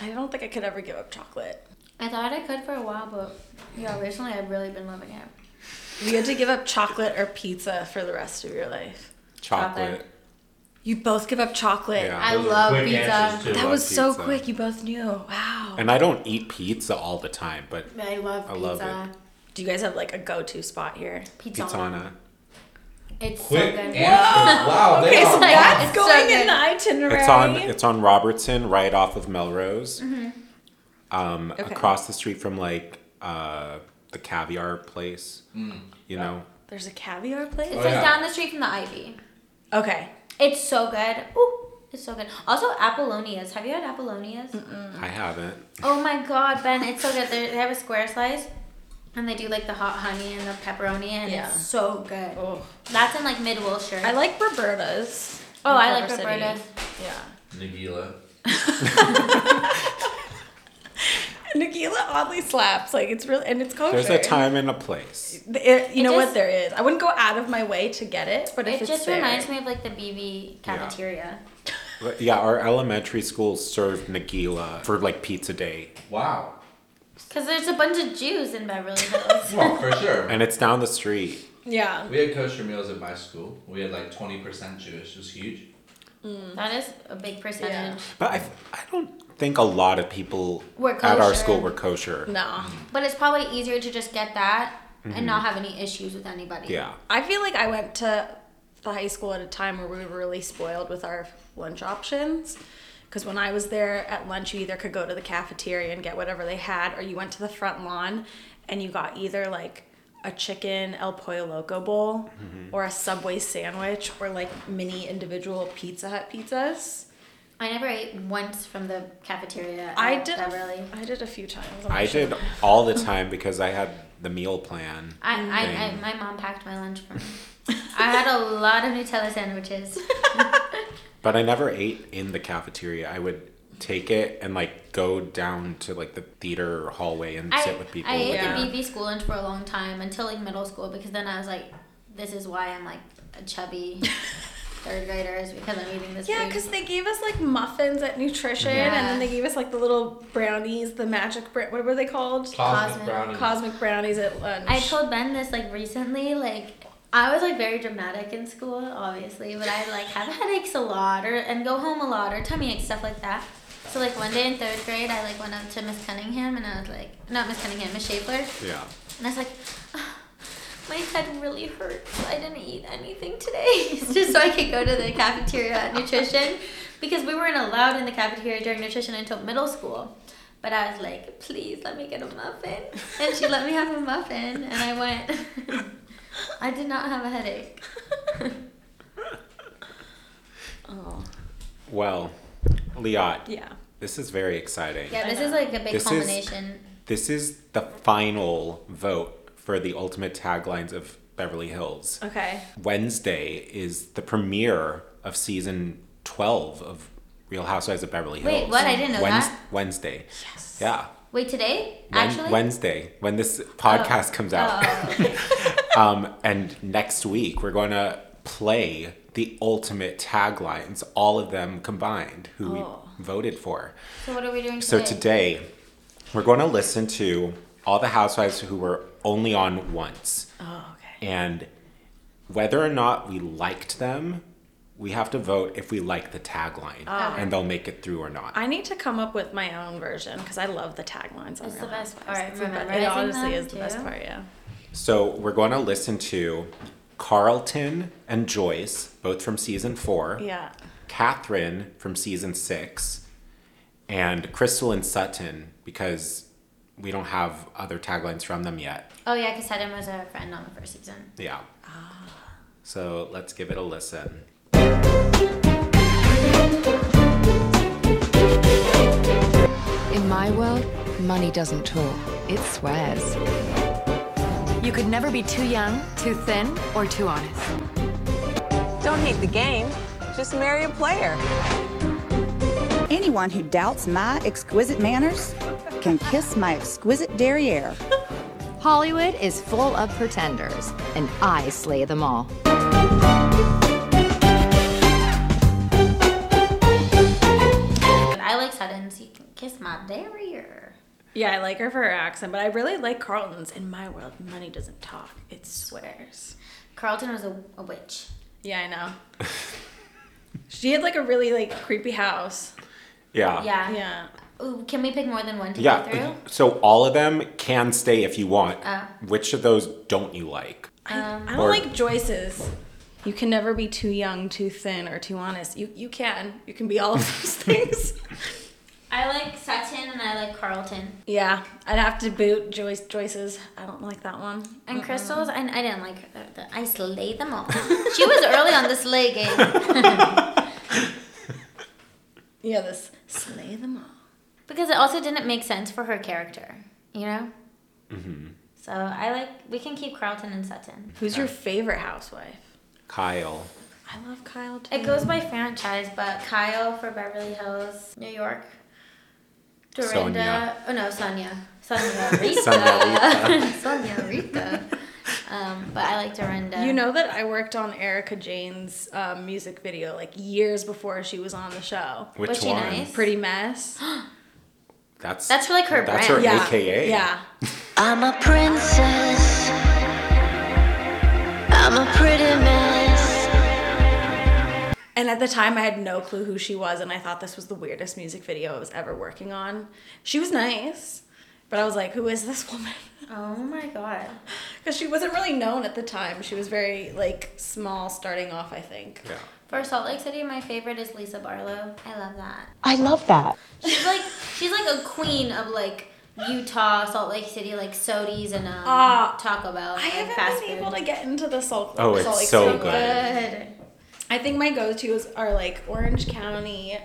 I don't think I could ever give up chocolate. I thought I could for a while, but yeah, recently I've really been loving it. You had to give up chocolate or pizza for the rest of your life. Chocolate. Chocolate. You both give up chocolate. Yeah. I Those are love quick pizza. too. That love was so pizza. quick. You both knew. Wow. And I don't eat pizza all the time, but I love I pizza. love Do you guys have like a go-to spot here? Pizza. pizzana. It's Quick so good. answer. (laughs) Wow, they Okay, are so like- that's it's so going in good. the itinerary. It's on it's on Robertson, right off of Melrose. Mm-hmm. Um, Okay. across the street from like uh, the caviar place. You know. There's a caviar place. It's Oh, like yeah. down the street from the Ivy. Okay. It's so good. Ooh, it's so good. Also, Apollonia's. Have you had Apollonia's? I haven't. Oh my god, Ben, it's so good. They're, they have a square slice, and they do like the hot honey and the pepperoni, and Yeah. it's so good. Oh. That's in like mid Wilshire. I like Roberta's. Oh, I like Culver Roberta's. Yeah. Nagila. (laughs) (laughs) (laughs) Nagila oddly slaps. Like it's really and it's kosher. There's a time and a place. It- you It know just- what there is. I wouldn't go out of my way to get it, but if It it's just there, reminds me of like the BB cafeteria. But yeah, our elementary school served Nagila for like pizza day, Wow. Because there's a bunch of Jews in Beverly Hills. (laughs) Well, for sure. and it's down the street. Yeah. We had kosher meals at my school. We had like 20% Jewish. It was huge. Mm. that is a big percentage. But I, I don't think a lot of people at our school were kosher. No. Mm-hmm. But it's probably easier to just get that and mm-hmm. not have any issues with anybody. Yeah. I feel like I went to the high school at a time where we were really spoiled with our lunch options. Because when I was there at lunch, you either could go to the cafeteria and get whatever they had, or you went to the front lawn and you got either like a chicken El Pollo Loco bowl mm-hmm. or a Subway sandwich or like mini individual Pizza Hut pizzas. I never ate once from the cafeteria. I at did. Beverly. I did a few times. I'm sure. did all the time because I had the meal plan. I, I, I, my mom packed my lunch for me. I had a lot of Nutella sandwiches. (laughs) But I never ate in the cafeteria. I would take it and like go down to like the theater hallway and I, sit with people. I ate Yeah. the BB school lunch for a long time until like middle school because then I was like, this is why I'm like a chubby third graders is because I'm eating this. Yeah, because they gave us like muffins at nutrition, and then they gave us like the little brownies, the magic. Bra- what were they called? Cosmic, Cosmic. brownies. Cosmic brownies at lunch. I told Ben this like recently, like I was like very dramatic in school, obviously, but I like have headaches a lot or and go home a lot or tummy aches stuff like that. So like one day in third grade, I like went up to Miss Cunningham and I was like, not Miss Cunningham, Miss Shapler, Yeah. and I was like, "Ah, my head really hurts. I didn't eat anything today, (laughs) just so I could go to the cafeteria at nutrition, because we weren't allowed in the cafeteria during nutrition until middle school. But I was like, please let me get a muffin, and she let me have a muffin, and I went. (laughs) I did not have a headache. (laughs) oh, Well, Liat, yeah. this is very exciting. Yeah, this is like a big This is- This is the final vote for the ultimate taglines of Beverly Hills. Okay. Wednesday is the premiere of season 12 of Real Housewives of Beverly Hills. Wait, what? I didn't know Wednes- that. Wednesday. Yes. Yeah. Wait, today? Wen- Actually? Wednesday, when this podcast comes out. Oh. (laughs) um, and next week, we're going to play the ultimate taglines, all of them combined, who Oh. we voted for. So what are we doing today? So today, we're going to listen to all the housewives who were only on once. Oh, okay. And whether or not we liked them, we have to vote if we like the tagline. Oh. And they'll make it through or not. I need to come up with my own version because I love the taglines. on It's the Real best Housewives. part, It's the be- It honestly them, is the best part. Yeah. So we're going to listen to Carlton and Joyce, both from season four. Yeah. Catherine from season six, and Crystal and Sutton because we don't have other taglines from them yet. Oh yeah, because Adam was a friend on the first season. Yeah. So let's give it a listen. In my world, money doesn't talk, it swears. You could never be too young, too thin, or too honest. Don't hate the game, just marry a player. Anyone who doubts my exquisite manners can kiss my exquisite derriere. Hollywood is full of pretenders, and I slay them all. I like Sutton, so you can kiss my derriere. Yeah, I like her for her accent, but I really like Carlton's. In my world, money doesn't talk; it swears. Carlton was a, a witch. Yeah, I know. (laughs) she had like a really like creepy house. Yeah. Yeah. Yeah. Ooh, can we pick more than one to go Yeah. through? So all of them can stay if you want. Oh. Which of those don't you like? Um, I don't Or- like Joyce's. You can never be too young, too thin, or too honest. You you can. You can be all of those (laughs) things. I like Sutton and I like Carlton. yeah, I'd have to boot Joyce Joyce's. I don't like that one. And Crystal's, I, I didn't like her. The, I slayed them all. she was early on the slay game. (laughs) Yeah, this slay them all. Because it also didn't make sense for her character, you know? hmm So I like, we can keep Carlton and Sutton. Who's your favorite housewife? Kyle. I love Kyle too. It goes by franchise, but Kyle for Beverly Hills, New York. Dorinda. Sonia. Oh no, Sonia. Sonia (laughs) Rita. Sonia Rita. (laughs) Sonia Rita. Um, but I like Dorinda. You know that I worked on Erika Jayne's um, music video like years before she was on the show. Which Was she one? nice? Pretty mess. (gasps) (gasps) That's That's like her That's brand. her yeah. AKA. Yeah. I'm a princess. I'm a pretty mess. And at the time, I had no clue who she was, and I thought this was the weirdest music video I was ever working on. She was nice, but I was like, who is this woman? Oh my god. (laughs) Because she wasn't really known at the time. She was very, like, small starting off, I think. Yeah. For Salt Lake City, my favorite is Lisa Barlow. I love that. I love that. She's like she's like a queen of like Utah, Salt Lake City, like Sodies and um, Ah, Taco Bell. I like haven't fast been food. able to get into the Salt, Oh, it's Salt Lake so City. good. Good. I think my go-tos are like Orange County,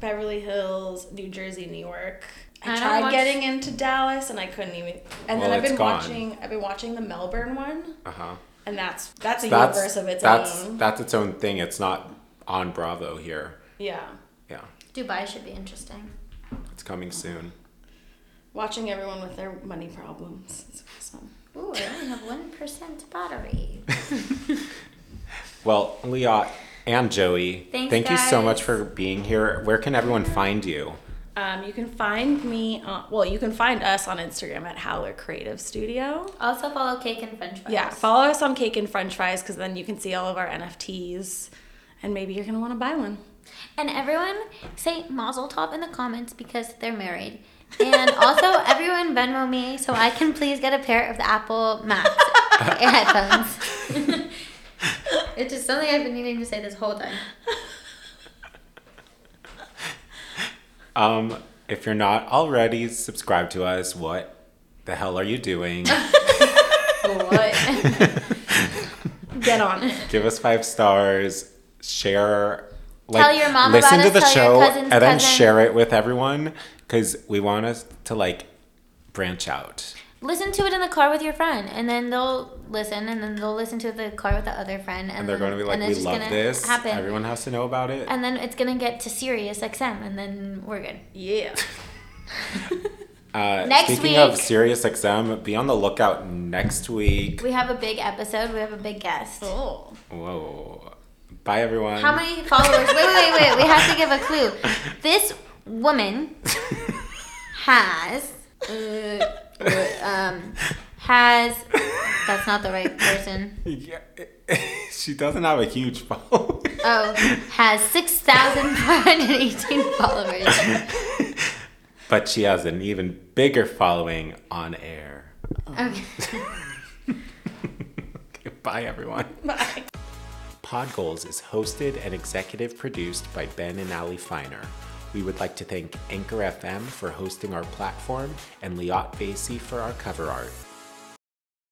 Beverly Hills, New Jersey, New York. I, I tried watch- getting into Dallas and I couldn't even. And Well, then I've been gone. watching. I've been watching the Melbourne one, Uh huh. And that's that's a That's universe of its that's own. that's its own thing. It's not on Bravo here. yeah, Yeah, Dubai should be interesting. it's coming soon. watching everyone with their money problems. It's awesome. Ooh, I only have one percent battery. (laughs) Well, Liat and Joey, Thanks, thank you so much for being here. Where can everyone find you? Um, you can find me. On, well, you can find us on Instagram at Howler Creative Studio. Also follow Cake and French fries. Yeah, follow us on Cake and French Fries because then you can see all of our NFTs, and maybe you're gonna want to buy one. And everyone say Mazel Tov in the comments because they're married. And also (laughs) everyone Venmo me so I can please get a pair of the Apple Max (laughs) headphones. (laughs) it's just something I've been needing to say this whole time. Um, if you're not already subscribed to us, what the hell are you doing? (laughs) What? (laughs) Get on it. Give us five stars. Share. Tell your mom listen about to us, the show cousin's and then cousin. share it with everyone because we want us to like branch out. Listen to it in the car with your friend, and then they'll listen, and then they'll listen to the car with the other friend, and, And they're going to be like, we love gonna this. Happen. Everyone has to know about it. and then it's gonna get to Sirius XM, and then we're good. Yeah. (laughs) (laughs) Uh, Next speaking of week- Sirius XM, be on the lookout next week. We have a big episode. We have a big guest. Oh. Whoa. Bye, everyone. How many followers? wait, wait, wait, wait. We have to give a clue. (laughs) This woman has, uh, um, has. That's not the right person. Yeah, (laughs) she doesn't have a huge following. Oh, has six thousand five hundred eighteen followers. but she has an even bigger following on air. Okay. (laughs) Okay, bye, everyone. Bye. Pod Goals is hosted and executive produced by Ben and Allie Feiner. We would like to thank Anchor FM for hosting our platform and Liat Veysey for our cover art.